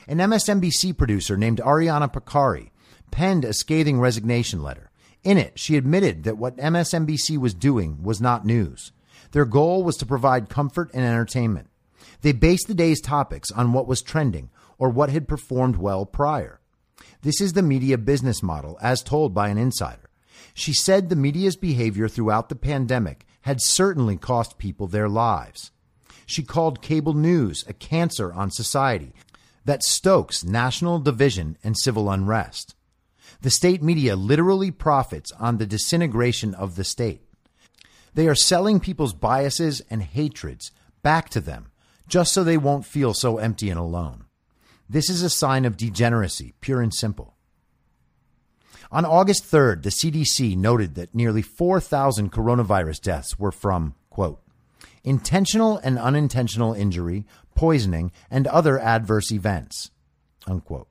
An MSNBC producer named Ariana Pekary penned a scathing resignation letter. In it, she admitted that what MSNBC was doing was not news. Their goal was to provide comfort and entertainment. They based the day's topics on what was trending or what had performed well prior. This is the media business model as told by an insider. She said the media's behavior throughout the pandemic had certainly cost people their lives. She called cable news a cancer on society that stokes national division and civil unrest. The state media literally profits on the disintegration of the state. They are selling people's biases and hatreds back to them just so they won't feel so empty and alone. This is a sign of degeneracy, pure and simple. On August 3rd, the CDC noted that nearly 4,000 coronavirus deaths were from, quote, intentional and unintentional injury, poisoning, and other adverse events, unquote.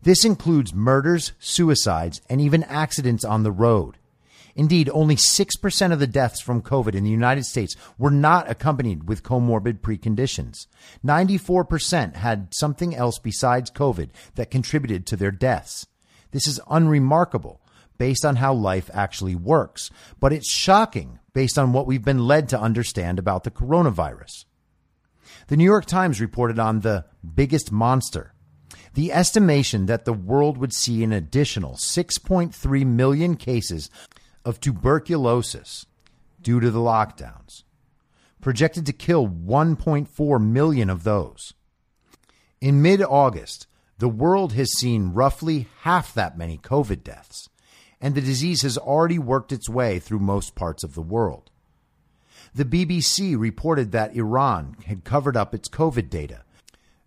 This includes murders, suicides, and even accidents on the road. Indeed, only 6% of the deaths from COVID in the United States were not accompanied with comorbid preconditions. 94% had something else besides COVID that contributed to their deaths. This is unremarkable based on how life actually works, but it's shocking based on what we've been led to understand about the coronavirus. The New York Times reported on the biggest monster. The estimation that the world would see an additional 6.3 million cases of tuberculosis due to the lockdowns, projected to kill 1.4 million of those. In mid August, the world has seen roughly half that many COVID deaths, and the disease has already worked its way through most parts of the world. The BBC reported that Iran had covered up its COVID data.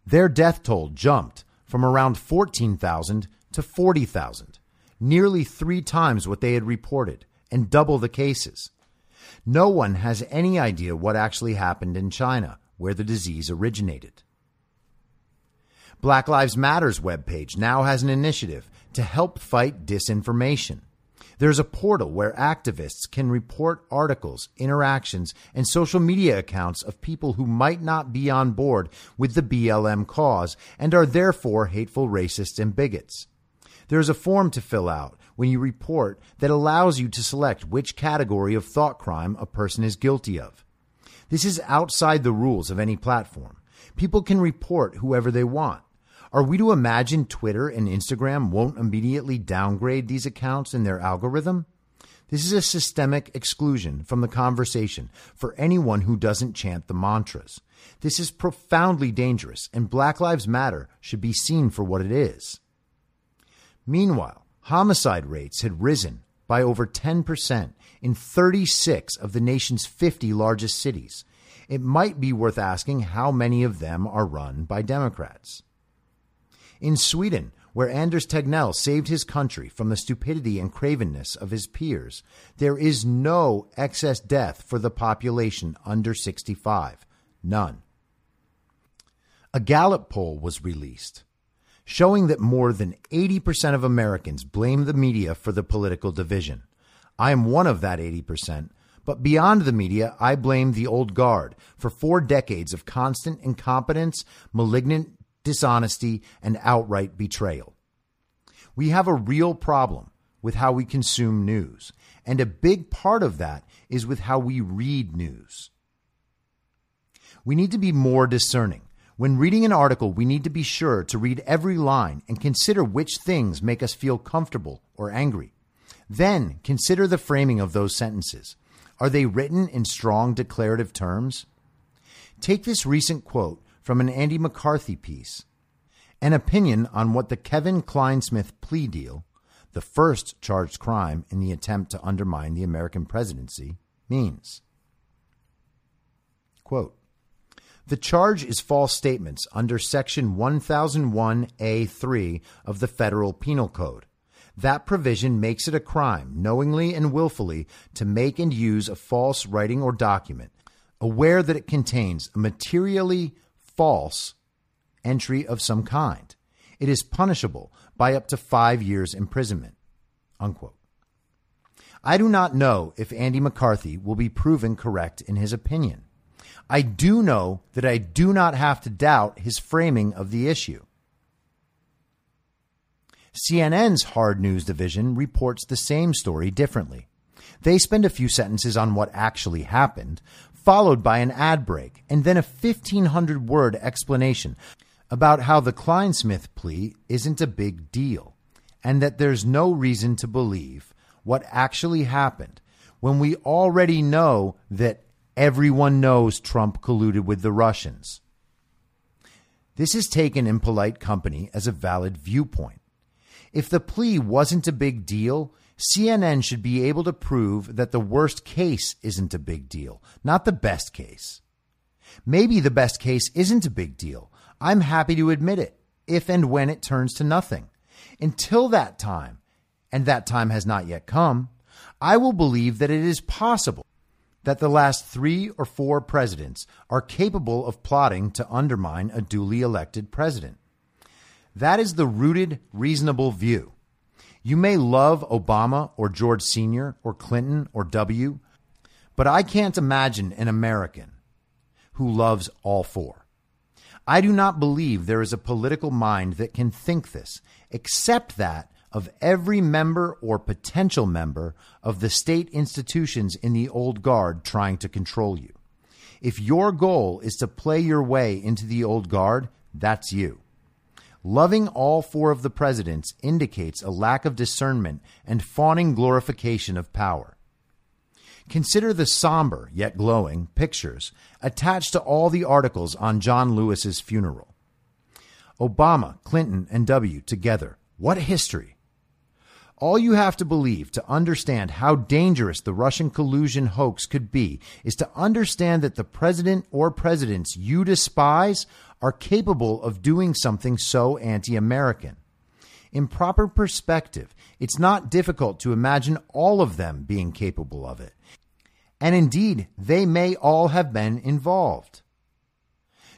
Their death toll jumped from around 14,000 to 40,000, nearly three times what they had reported, and double the cases. No one has any idea what actually happened in China, where the disease originated. Black Lives Matter's webpage now has an initiative to help fight disinformation. There's a portal where activists can report articles, interactions, and social media accounts of people who might not be on board with the BLM cause and are therefore hateful racists and bigots. There's a form to fill out when you report that allows you to select which category of thought crime a person is guilty of. This is outside the rules of any platform. People can report whoever they want. Are we to imagine Twitter and Instagram won't immediately downgrade these accounts in their algorithm? This is a systemic exclusion from the conversation for anyone who doesn't chant the mantras. This is profoundly dangerous, and Black Lives Matter should be seen for what it is. Meanwhile, homicide rates had risen by over 10% in 36 of the nation's 50 largest cities. It might be worth asking how many of them are run by Democrats. In Sweden, where Anders Tegnell saved his country from the stupidity and cravenness of his peers, there is no excess death for the population under 65. None. A Gallup poll was released showing that more than 80% of Americans blame the media for the political division. I am one of that 80%, but beyond the media, I blame the old guard for four decades of constant incompetence, malignant dishonesty, and outright betrayal. We have a real problem with how we consume news, and a big part of that is with how we read news. We need to be more discerning. When reading an article, we need to be sure to read every line and consider which things make us feel comfortable or angry. Then consider the framing of those sentences. Are they written in strong declarative terms? Take this recent quote from an Andy McCarthy piece, an opinion on what the Kevin Clinesmith plea deal, the first charged crime in the attempt to undermine the American presidency, means. Quote, the charge is false statements under Section 1001A3 of the Federal Penal Code. That provision makes it a crime, knowingly and willfully, to make and use a false writing or document, aware that it contains a materially false entry of some kind. It is punishable by up to five years' imprisonment. Unquote. I do not know if Andy McCarthy will be proven correct in his opinion. I do know that I do not have to doubt his framing of the issue. CNN's hard news division reports the same story differently. They spend a few sentences on what actually happened, followed by an ad break, and then a 1,500 word explanation about how the Clinesmith plea isn't a big deal, and that there's no reason to believe what actually happened when we already know that everyone knows Trump colluded with the Russians. This is taken in polite company as a valid viewpoint. If the plea wasn't a big deal, CNN should be able to prove that the worst case isn't a big deal, not the best case. Maybe the best case isn't a big deal. I'm happy to admit it, if and when it turns to nothing. Until that time, and that time has not yet come, I will believe that it is possible that the last three or four presidents are capable of plotting to undermine a duly elected president. That is the rooted, reasonable view. You may love Obama or George Sr. or Clinton or W., but I can't imagine an American who loves all four. I do not believe there is a political mind that can think this, except that of every member or potential member of the state institutions in the old guard trying to control you. If your goal is to play your way into the old guard, that's you. Loving all four of the presidents indicates a lack of discernment and fawning glorification of power. Consider the somber yet glowing pictures attached to all the articles on John Lewis's funeral. Obama, Clinton, and W together. What history! All you have to believe to understand how dangerous the Russian collusion hoax could be is to understand that the president or presidents you despise are capable of doing something so anti American. In proper perspective, it's not difficult to imagine all of them being capable of it. And indeed, they may all have been involved.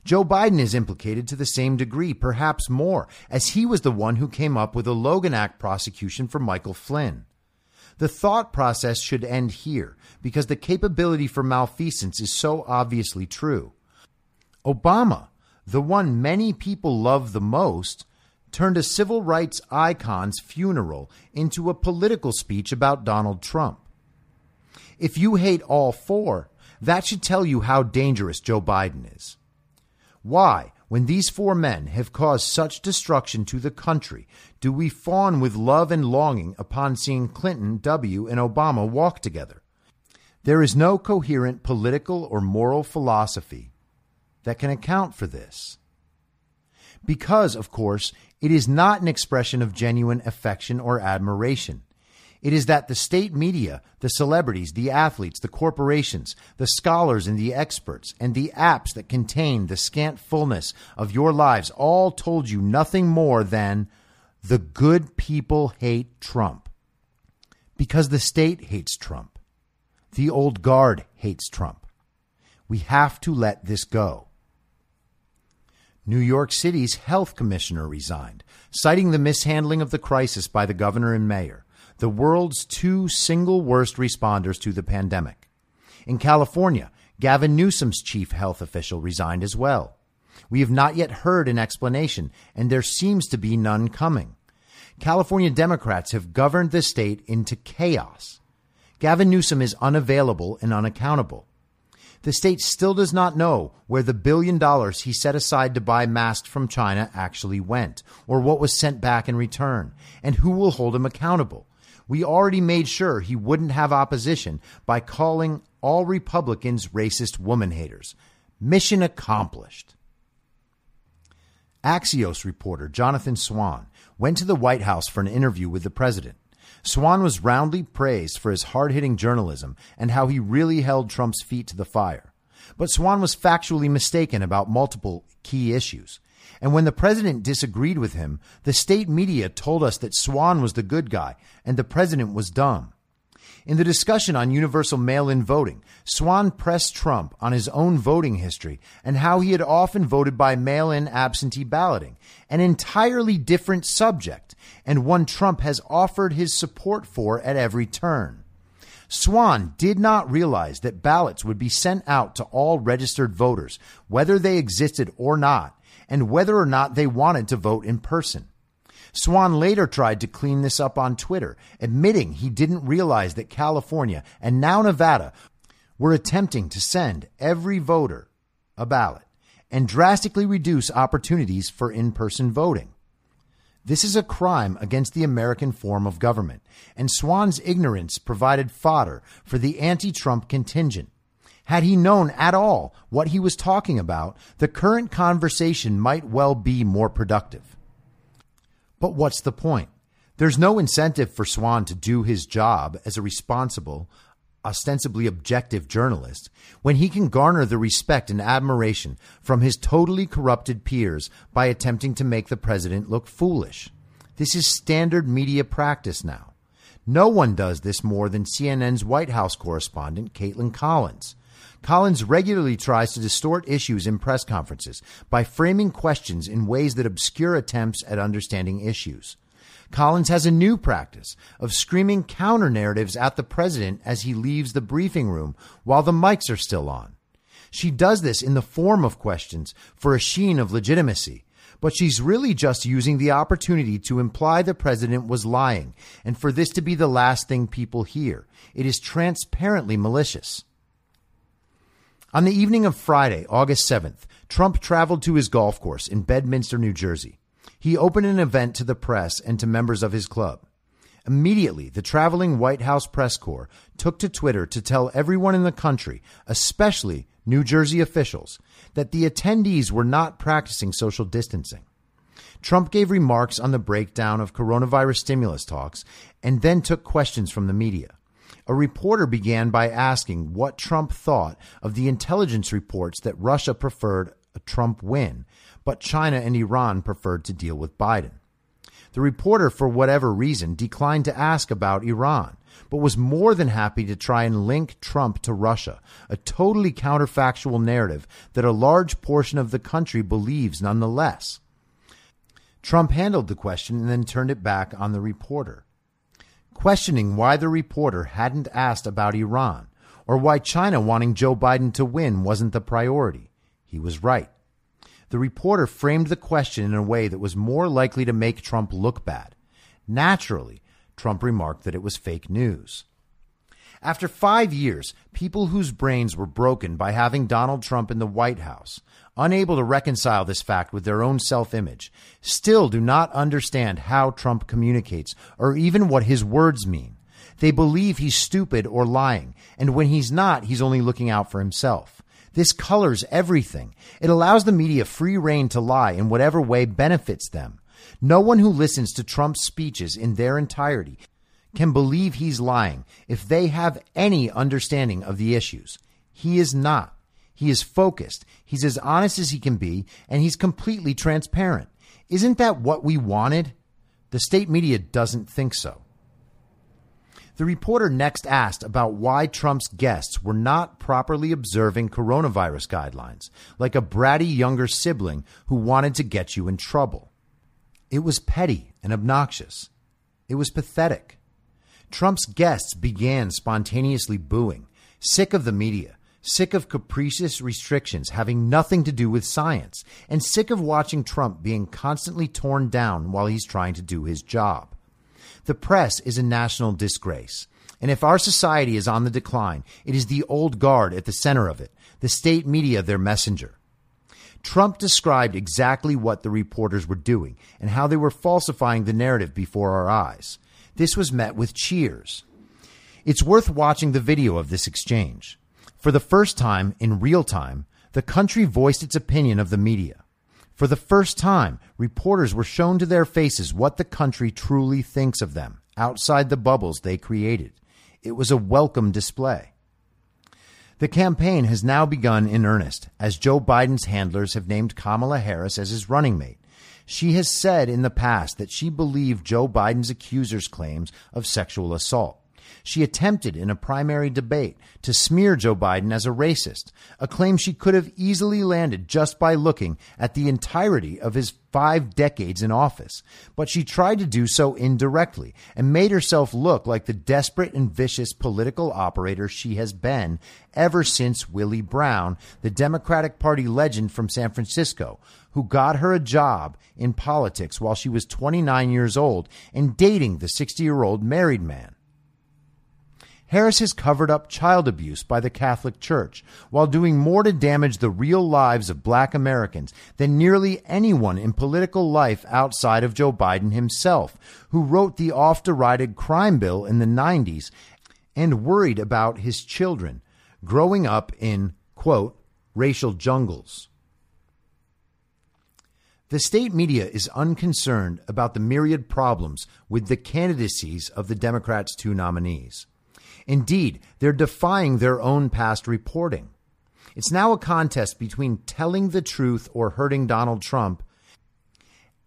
Joe Biden is implicated to the same degree, perhaps more, as he was the one who came up with a Logan Act prosecution for Michael Flynn. The thought process should end here because the capability for malfeasance is so obviously true. Obama, the one many people love the most, turned a civil rights icon's funeral into a political speech about Donald Trump. If you hate all four, that should tell you how dangerous Joe Biden is. Why, when these four men have caused such destruction to the country, do we fawn with love and longing upon seeing Clinton, W., and Obama walk together? There is no coherent political or moral philosophy that can account for this. Because, of course, it is not an expression of genuine affection or admiration. It is that the state media, the celebrities, the athletes, the corporations, the scholars and the experts, and the apps that contain the scant fullness of your lives all told you nothing more than the good people hate Trump. Because the state hates Trump. The old guard hates Trump. We have to let this go. New York City's health commissioner resigned, citing the mishandling of the crisis by the governor and mayor the world's two single worst responders to the pandemic. In California, Gavin Newsom's chief health official resigned as well. We have not yet heard an explanation, and there seems to be none coming. California Democrats have governed the state into chaos. Gavin Newsom is unavailable and unaccountable. The state still does not know where the billion dollars he set aside to buy masks from China actually went, or what was sent back in return, and who will hold him accountable we already made sure he wouldn't have opposition by calling all Republicans racist woman haters. Mission accomplished. Axios reporter Jonathan Swan went to the White House for an interview with the president. Swan was roundly praised for his hard hitting journalism and how he really held Trump's feet to the fire. But Swan was factually mistaken about multiple key issues. And when the president disagreed with him, the state media told us that Swan was the good guy and the president was dumb. In the discussion on universal mail in voting, Swan pressed Trump on his own voting history and how he had often voted by mail in absentee balloting, an entirely different subject, and one Trump has offered his support for at every turn. Swan did not realize that ballots would be sent out to all registered voters, whether they existed or not, and whether or not they wanted to vote in person. Swan later tried to clean this up on Twitter, admitting he didn't realize that California and now Nevada were attempting to send every voter a ballot and drastically reduce opportunities for in person voting. This is a crime against the American form of government, and Swan's ignorance provided fodder for the anti Trump contingent had he known at all what he was talking about, the current conversation might well be more productive. But what's the point? There's no incentive for Swan to do his job as a responsible, ostensibly objective journalist when he can garner the respect and admiration from his totally corrupted peers by attempting to make the president look foolish. This is standard media practice now. No one does this more than CNN's White House correspondent, Kaitlan Collins. Collins regularly tries to distort issues in press conferences by framing questions in ways that obscure attempts at understanding issues. Collins has a new practice of screaming counter narratives at the president as he leaves the briefing room while the mics are still on. She does this in the form of questions for a sheen of legitimacy, but she's really just using the opportunity to imply the president was lying and for this to be the last thing people hear. It is transparently malicious. On the evening of Friday, August 7th, Trump traveled to his golf course in Bedminster, New Jersey. He opened an event to the press and to members of his club. Immediately, the traveling White House press corps took to Twitter to tell everyone in the country, especially New Jersey officials, that the attendees were not practicing social distancing. Trump gave remarks on the breakdown of coronavirus stimulus talks and then took questions from the media. A reporter began by asking what Trump thought of the intelligence reports that Russia preferred a Trump win, but China and Iran preferred to deal with Biden. The reporter, for whatever reason, declined to ask about Iran, but was more than happy to try and link Trump to Russia, a totally counterfactual narrative that a large portion of the country believes nonetheless. Trump handled the question and then turned it back on the reporter. Questioning why the reporter hadn't asked about Iran or why China wanting Joe Biden to win wasn't the priority, he was right. The reporter framed the question in a way that was more likely to make Trump look bad. Naturally, Trump remarked that it was fake news. After five years, people whose brains were broken by having Donald Trump in the White House, unable to reconcile this fact with their own self image, still do not understand how Trump communicates or even what his words mean. They believe he's stupid or lying, and when he's not, he's only looking out for himself. This colors everything. It allows the media free rein to lie in whatever way benefits them. No one who listens to Trump's speeches in their entirety can believe he's lying if they have any understanding of the issues. He is not. He is focused. He's as honest as he can be, and he's completely transparent. Isn't that what we wanted? The state media doesn't think so. The reporter next asked about why Trump's guests were not properly observing coronavirus guidelines, like a bratty younger sibling who wanted to get you in trouble. It was petty and obnoxious. It was pathetic. Trump's guests began spontaneously booing, sick of the media, sick of capricious restrictions having nothing to do with science, and sick of watching Trump being constantly torn down while he's trying to do his job. The press is a national disgrace. And if our society is on the decline, it is the old guard at the center of it, the state media their messenger. Trump described exactly what the reporters were doing and how they were falsifying the narrative before our eyes. This was met with cheers. It's worth watching the video of this exchange. For the first time in real time, the country voiced its opinion of the media. For the first time, reporters were shown to their faces what the country truly thinks of them, outside the bubbles they created. It was a welcome display. The campaign has now begun in earnest, as Joe Biden's handlers have named Kamala Harris as his running mate. She has said in the past that she believed Joe Biden's accusers' claims of sexual assault. She attempted in a primary debate to smear Joe Biden as a racist, a claim she could have easily landed just by looking at the entirety of his five decades in office. But she tried to do so indirectly and made herself look like the desperate and vicious political operator she has been ever since Willie Brown, the Democratic Party legend from San Francisco, who got her a job in politics while she was 29 years old and dating the 60 year old married man. Harris has covered up child abuse by the Catholic Church while doing more to damage the real lives of black Americans than nearly anyone in political life outside of Joe Biden himself, who wrote the oft derided crime bill in the 90s and worried about his children growing up in, quote, racial jungles. The state media is unconcerned about the myriad problems with the candidacies of the Democrats' two nominees. Indeed, they're defying their own past reporting. It's now a contest between telling the truth or hurting Donald Trump,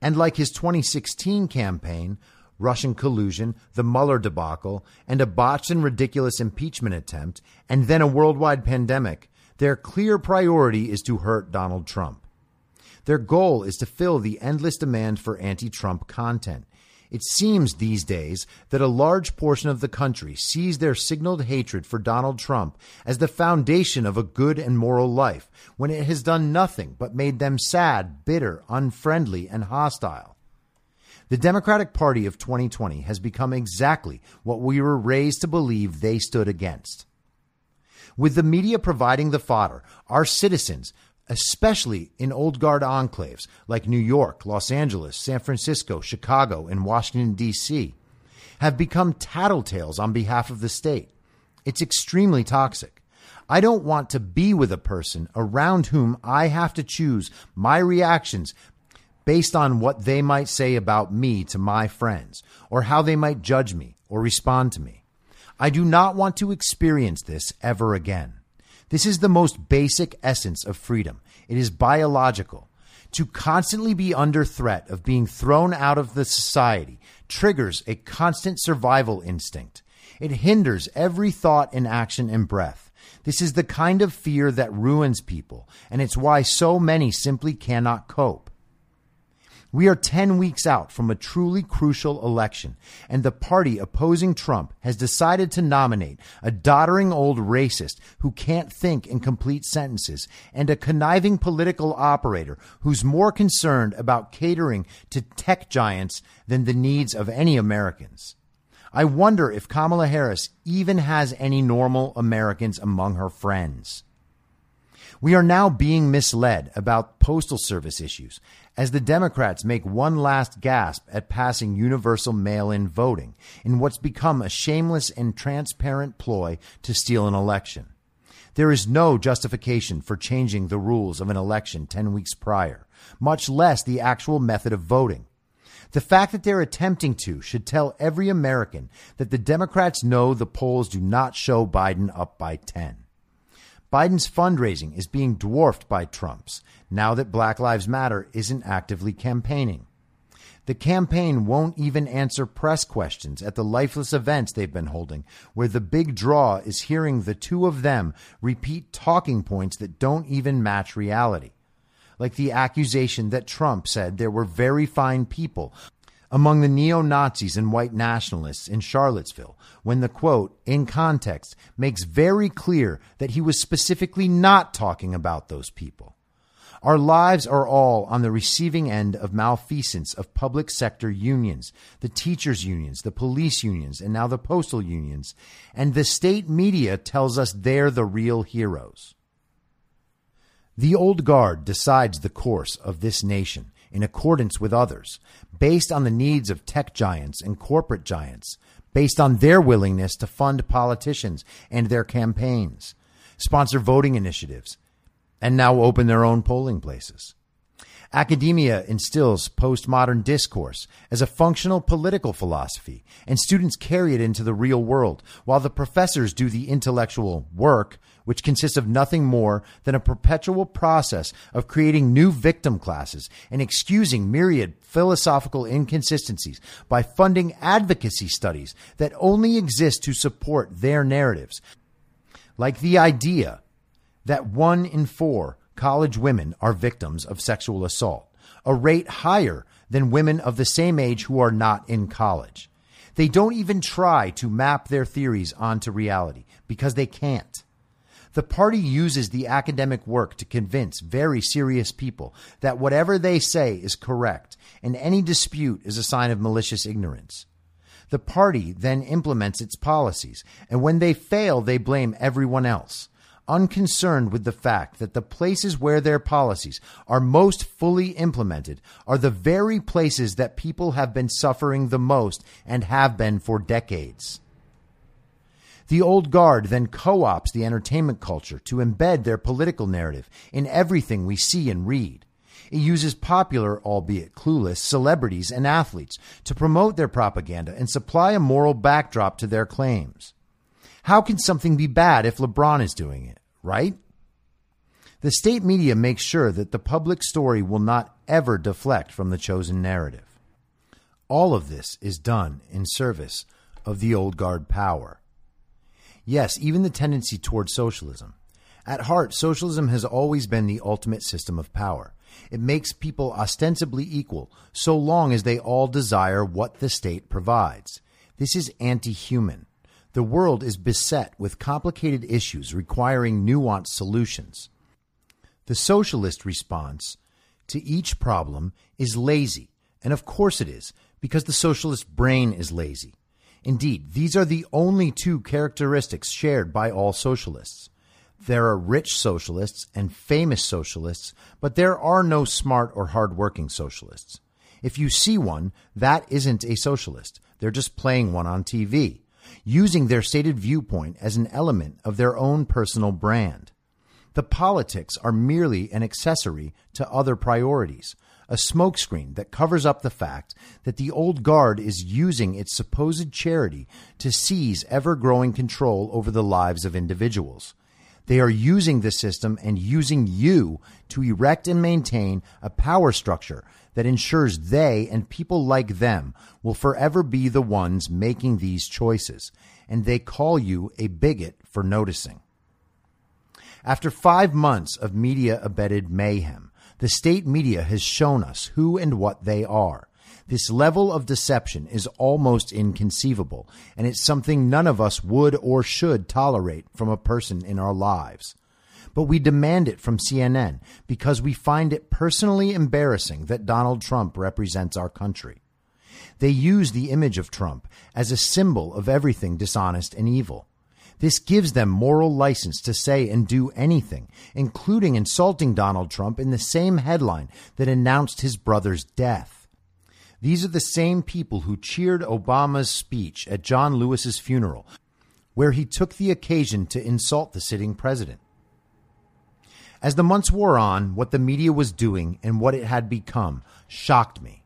and like his 2016 campaign, Russian collusion, the Mueller debacle, and a botched and ridiculous impeachment attempt, and then a worldwide pandemic, their clear priority is to hurt Donald Trump. Their goal is to fill the endless demand for anti Trump content it seems these days that a large portion of the country sees their signaled hatred for Donald Trump as the foundation of a good and moral life, when it has done nothing but made them sad, bitter, unfriendly, and hostile. The Democratic Party of 2020 has become exactly what we were raised to believe they stood against. With the media providing the fodder, our citizens especially in old guard enclaves like New York, Los Angeles, San Francisco, Chicago, and Washington, D.C., have become tattletales on behalf of the state. It's extremely toxic. I don't want to be with a person around whom I have to choose my reactions based on what they might say about me to my friends, or how they might judge me or respond to me. I do not want to experience this ever again. This is the most basic essence of freedom. It is biological. To constantly be under threat of being thrown out of the society triggers a constant survival instinct. It hinders every thought and action and breath. This is the kind of fear that ruins people, and it's why so many simply cannot cope. We are 10 weeks out from a truly crucial election, and the party opposing Trump has decided to nominate a doddering old racist who can't think in complete sentences and a conniving political operator who's more concerned about catering to tech giants than the needs of any Americans. I wonder if Kamala Harris even has any normal Americans among her friends. We are now being misled about postal service issues as the Democrats make one last gasp at passing universal mail in voting in what's become a shameless and transparent ploy to steal an election. There is no justification for changing the rules of an election 10 weeks prior, much less the actual method of voting. The fact that they're attempting to should tell every American that the Democrats know the polls do not show Biden up by 10. Biden's fundraising is being dwarfed by Trump's now that Black Lives Matter isn't actively campaigning. The campaign won't even answer press questions at the lifeless events they've been holding, where the big draw is hearing the two of them repeat talking points that don't even match reality. Like the accusation that Trump said there were very fine people among the neo Nazis and white nationalists in Charlottesville when the quote, in context, makes very clear that he was specifically not talking about those people. Our lives are all on the receiving end of malfeasance of public sector unions, the teachers' unions, the police unions, and now the postal unions, and the state media tells us they're the real heroes. The old guard decides the course of this nation in accordance with others, based on the needs of tech giants and corporate giants, based on their willingness to fund politicians and their campaigns, sponsor voting initiatives, and now open their own polling places. Academia instills postmodern discourse as a functional political philosophy, and students carry it into the real world, while the professors do the intellectual work, which consists of nothing more than a perpetual process of creating new victim classes and excusing myriad philosophical inconsistencies by funding advocacy studies that only exist to support their narratives. Like the idea that one in four college women are victims of sexual assault, a rate higher than women of the same age who are not in college. They don't even try to map their theories onto reality because they can't. The party uses the academic work to convince very serious people that whatever they say is correct and any dispute is a sign of malicious ignorance. The party then implements its policies, and when they fail, they blame everyone else unconcerned with the fact that the places where their policies are most fully implemented are the very places that people have been suffering the most and have been for decades. The old guard then co opts the entertainment culture to embed their political narrative in everything we see and read. It uses popular, albeit clueless, celebrities and athletes to promote their propaganda and supply a moral backdrop to their claims. How can something be bad if LeBron is doing it, right? The state media makes sure that the public story will not ever deflect from the chosen narrative. All of this is done in service of the old guard power. Yes, even the tendency toward socialism. At heart, socialism has always been the ultimate system of power. It makes people ostensibly equal so long as they all desire what the state provides. This is anti human. The world is beset with complicated issues requiring nuanced solutions. The socialist response to each problem is lazy, and of course it is, because the socialist brain is lazy. Indeed, these are the only two characteristics shared by all socialists. There are rich socialists and famous socialists, but there are no smart or hardworking socialists. If you see one, that isn't a socialist. They're just playing one on TV, using their stated viewpoint as an element of their own personal brand. The politics are merely an accessory to other priorities, a smokescreen that covers up the fact that the old guard is using its supposed charity to seize ever growing control over the lives of individuals. They are using the system and using you to erect and maintain a power structure that ensures they and people like them will forever be the ones making these choices, and they call you a bigot for noticing. After five months of media abetted mayhem, the state media has shown us who and what they are. This level of deception is almost inconceivable, and it's something none of us would or should tolerate from a person in our lives. But we demand it from CNN because we find it personally embarrassing that Donald Trump represents our country. They use the image of Trump as a symbol of everything dishonest and evil. This gives them moral license to say and do anything, including insulting Donald Trump in the same headline that announced his brother's death. These are the same people who cheered Obama's speech at John Lewis's funeral, where he took the occasion to insult the sitting president. As the months wore on, what the media was doing and what it had become shocked me.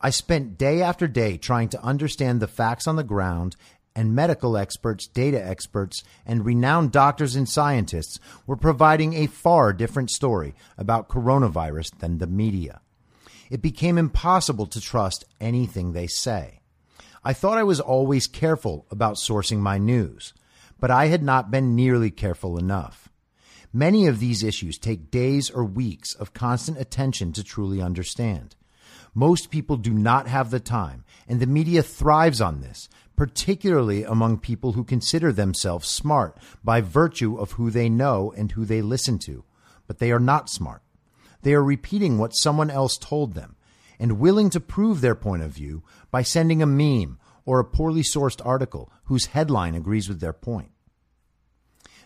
I spent day after day trying to understand the facts on the ground and medical experts, data experts, and renowned doctors and scientists were providing a far different story about coronavirus than the media. It became impossible to trust anything they say. I thought I was always careful about sourcing my news, but I had not been nearly careful enough. Many of these issues take days or weeks of constant attention to truly understand. Most people do not have the time, and the media thrives on this, particularly among people who consider themselves smart by virtue of who they know and who they listen to. But they are not smart. They are repeating what someone else told them and willing to prove their point of view by sending a meme or a poorly sourced article whose headline agrees with their point.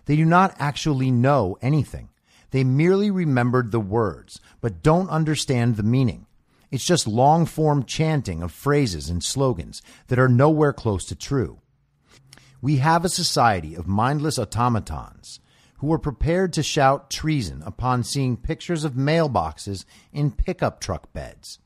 They do not actually know anything. They merely remembered the words, but don't understand the meaning. It's just long form chanting of phrases and slogans that are nowhere close to true. We have a society of mindless automatons who are prepared to shout treason upon seeing pictures of mailboxes in pickup truck beds.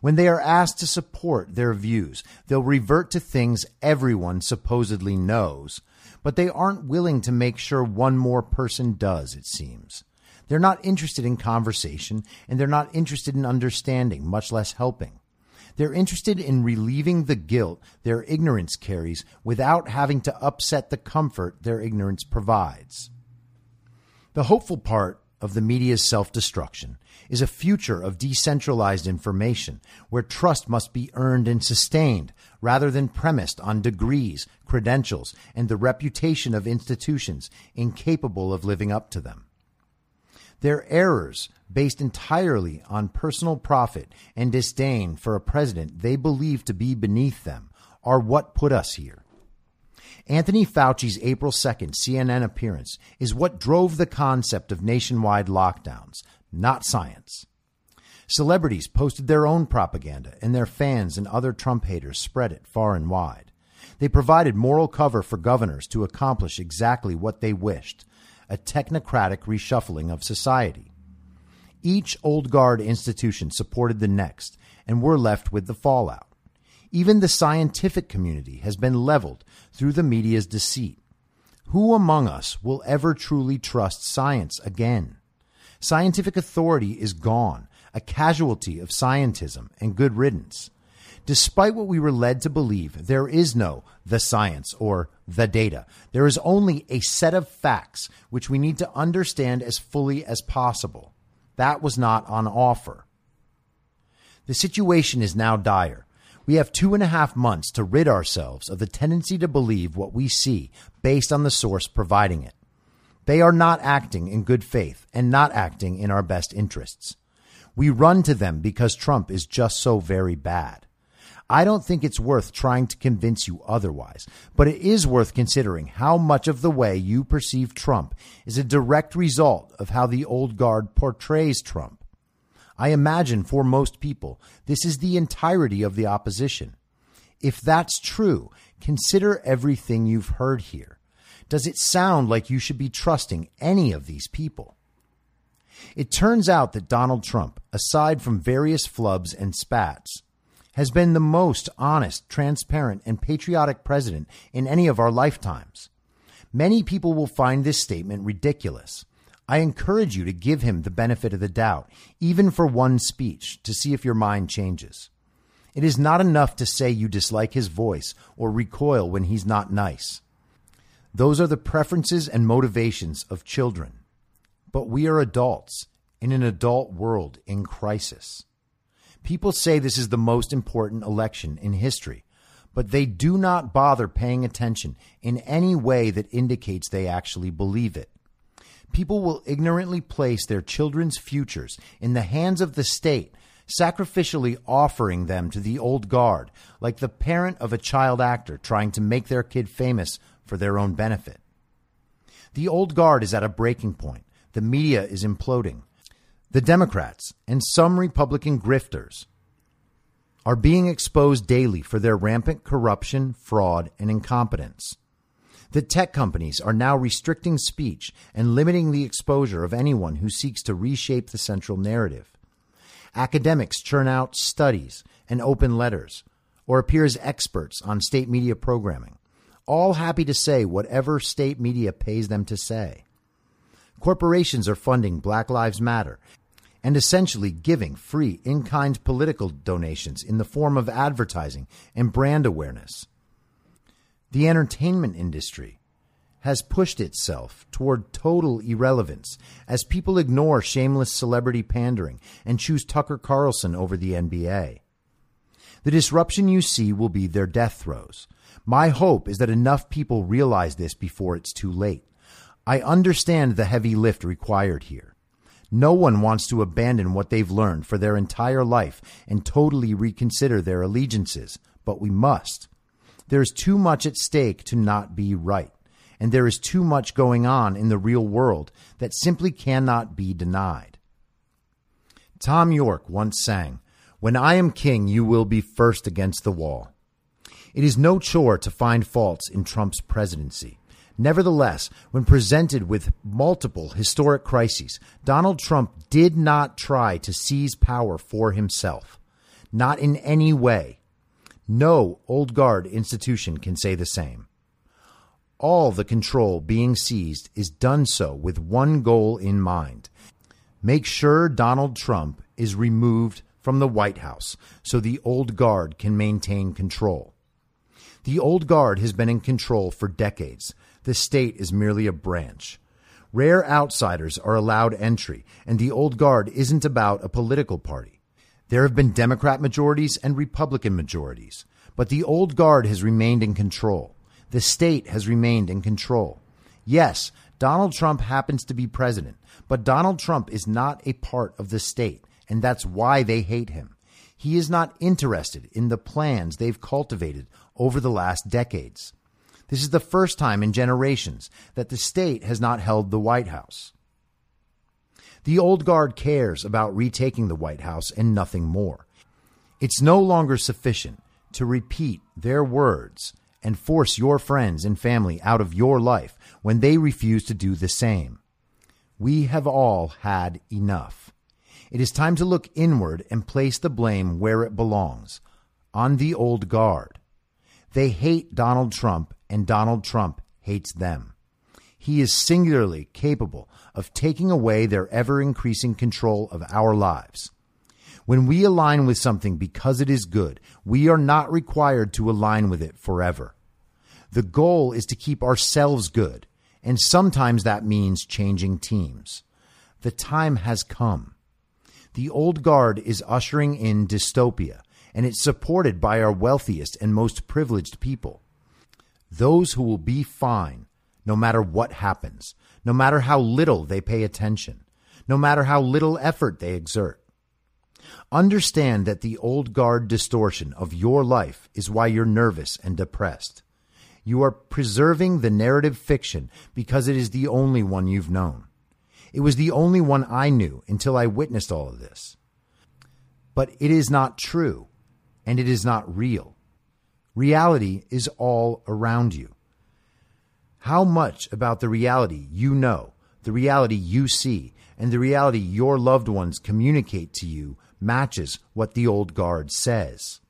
When they are asked to support their views, they'll revert to things everyone supposedly knows, but they aren't willing to make sure one more person does, it seems. They're not interested in conversation and they're not interested in understanding, much less helping. They're interested in relieving the guilt their ignorance carries without having to upset the comfort their ignorance provides. The hopeful part of the media's self destruction is a future of decentralized information where trust must be earned and sustained rather than premised on degrees, credentials, and the reputation of institutions incapable of living up to them. Their errors, based entirely on personal profit and disdain for a president they believe to be beneath them, are what put us here. Anthony Fauci's April 2nd CNN appearance is what drove the concept of nationwide lockdowns, not science. Celebrities posted their own propaganda, and their fans and other Trump haters spread it far and wide. They provided moral cover for governors to accomplish exactly what they wished a technocratic reshuffling of society. Each old guard institution supported the next, and we're left with the fallout. Even the scientific community has been leveled through the media's deceit. Who among us will ever truly trust science again? Scientific authority is gone, a casualty of scientism and good riddance. Despite what we were led to believe, there is no the science or the data. There is only a set of facts which we need to understand as fully as possible. That was not on offer. The situation is now dire. We have two and a half months to rid ourselves of the tendency to believe what we see based on the source providing it. They are not acting in good faith and not acting in our best interests. We run to them because Trump is just so very bad. I don't think it's worth trying to convince you otherwise, but it is worth considering how much of the way you perceive Trump is a direct result of how the old guard portrays Trump. I imagine for most people, this is the entirety of the opposition. If that's true, consider everything you've heard here. Does it sound like you should be trusting any of these people? It turns out that Donald Trump, aside from various flubs and spats, has been the most honest, transparent, and patriotic president in any of our lifetimes. Many people will find this statement ridiculous. I encourage you to give him the benefit of the doubt, even for one speech, to see if your mind changes. It is not enough to say you dislike his voice or recoil when he's not nice. Those are the preferences and motivations of children. But we are adults in an adult world in crisis. People say this is the most important election in history, but they do not bother paying attention in any way that indicates they actually believe it. People will ignorantly place their children's futures in the hands of the state, sacrificially offering them to the old guard, like the parent of a child actor trying to make their kid famous for their own benefit. The old guard is at a breaking point. The media is imploding. The Democrats and some Republican grifters are being exposed daily for their rampant corruption, fraud, and incompetence. The tech companies are now restricting speech and limiting the exposure of anyone who seeks to reshape the central narrative. Academics churn out studies and open letters, or appear as experts on state media programming, all happy to say whatever state media pays them to say. Corporations are funding Black Lives Matter and essentially giving free in kind political donations in the form of advertising and brand awareness. The entertainment industry has pushed itself toward total irrelevance as people ignore shameless celebrity pandering and choose Tucker Carlson over the NBA. The disruption you see will be their death throes. My hope is that enough people realize this before it's too late. I understand the heavy lift required here. No one wants to abandon what they've learned for their entire life and totally reconsider their allegiances, but we must. There is too much at stake to not be right, and there is too much going on in the real world that simply cannot be denied. Thom Yorke once sang, When I am king, you will be first against the wall. It is no chore to find faults in Trump's presidency. Nevertheless, when presented with multiple historic crises, Donald Trump did not try to seize power for himself. Not in any way. No old guard institution can say the same. All the control being seized is done so with one goal in mind make sure Donald Trump is removed from the White House so the old guard can maintain control. The old guard has been in control for decades the state is merely a branch. Rare outsiders are allowed entry, and the old guard isn't about a political party. There have been Democrat majorities and Republican majorities, but the old guard has remained in control. The state has remained in control. Yes, Donald Trump happens to be president, but Donald Trump is not a part of the state, and that's why they hate him. He is not interested in the plans they've cultivated over the last decades. This is the first time in generations that the state has not held the White House. The old guard cares about retaking the White House and nothing more. It's no longer sufficient to repeat their words and force your friends and family out of your life when they refuse to do the same. We have all had enough. It is time to look inward and place the blame where it belongs on the old guard. They hate Donald Trump and Donald Trump hates them. He is singularly capable of taking away their ever increasing control of our lives. When we align with something because it is good, we are not required to align with it forever. The goal is to keep ourselves good, and sometimes that means changing teams. The time has come. The old guard is ushering in dystopia, and it's supported by our wealthiest and most privileged people those who will be fine no matter what happens, no matter how little they pay attention, no matter how little effort they exert. Understand that the old guard distortion of your life is why you're nervous and depressed. You are preserving the narrative fiction because it is the only one you've known. It was the only one I knew until I witnessed all of this. But it is not true, and it is not real. Reality is all around you. How much about the reality you know, the reality you see, and the reality your loved ones communicate to you matches what the old guard says.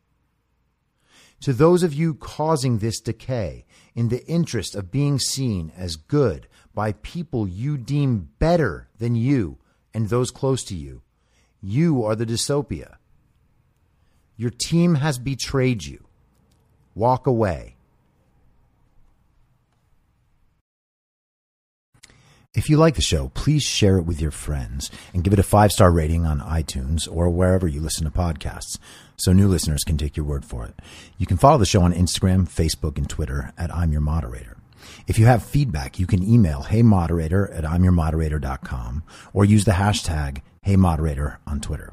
To those of you causing this decay in the interest of being seen as good by people you deem better than you and those close to you, you are the dystopia. Your team has betrayed you. Walk away. If you like the show, please share it with your friends and give it a five star rating on iTunes or wherever you listen to podcasts so new listeners can take your word for it. You can follow the show on Instagram, Facebook, and Twitter at I'm Your Moderator. If you have feedback, you can email heymoderator at imyourmoderator.com or use the hashtag heymoderator on Twitter.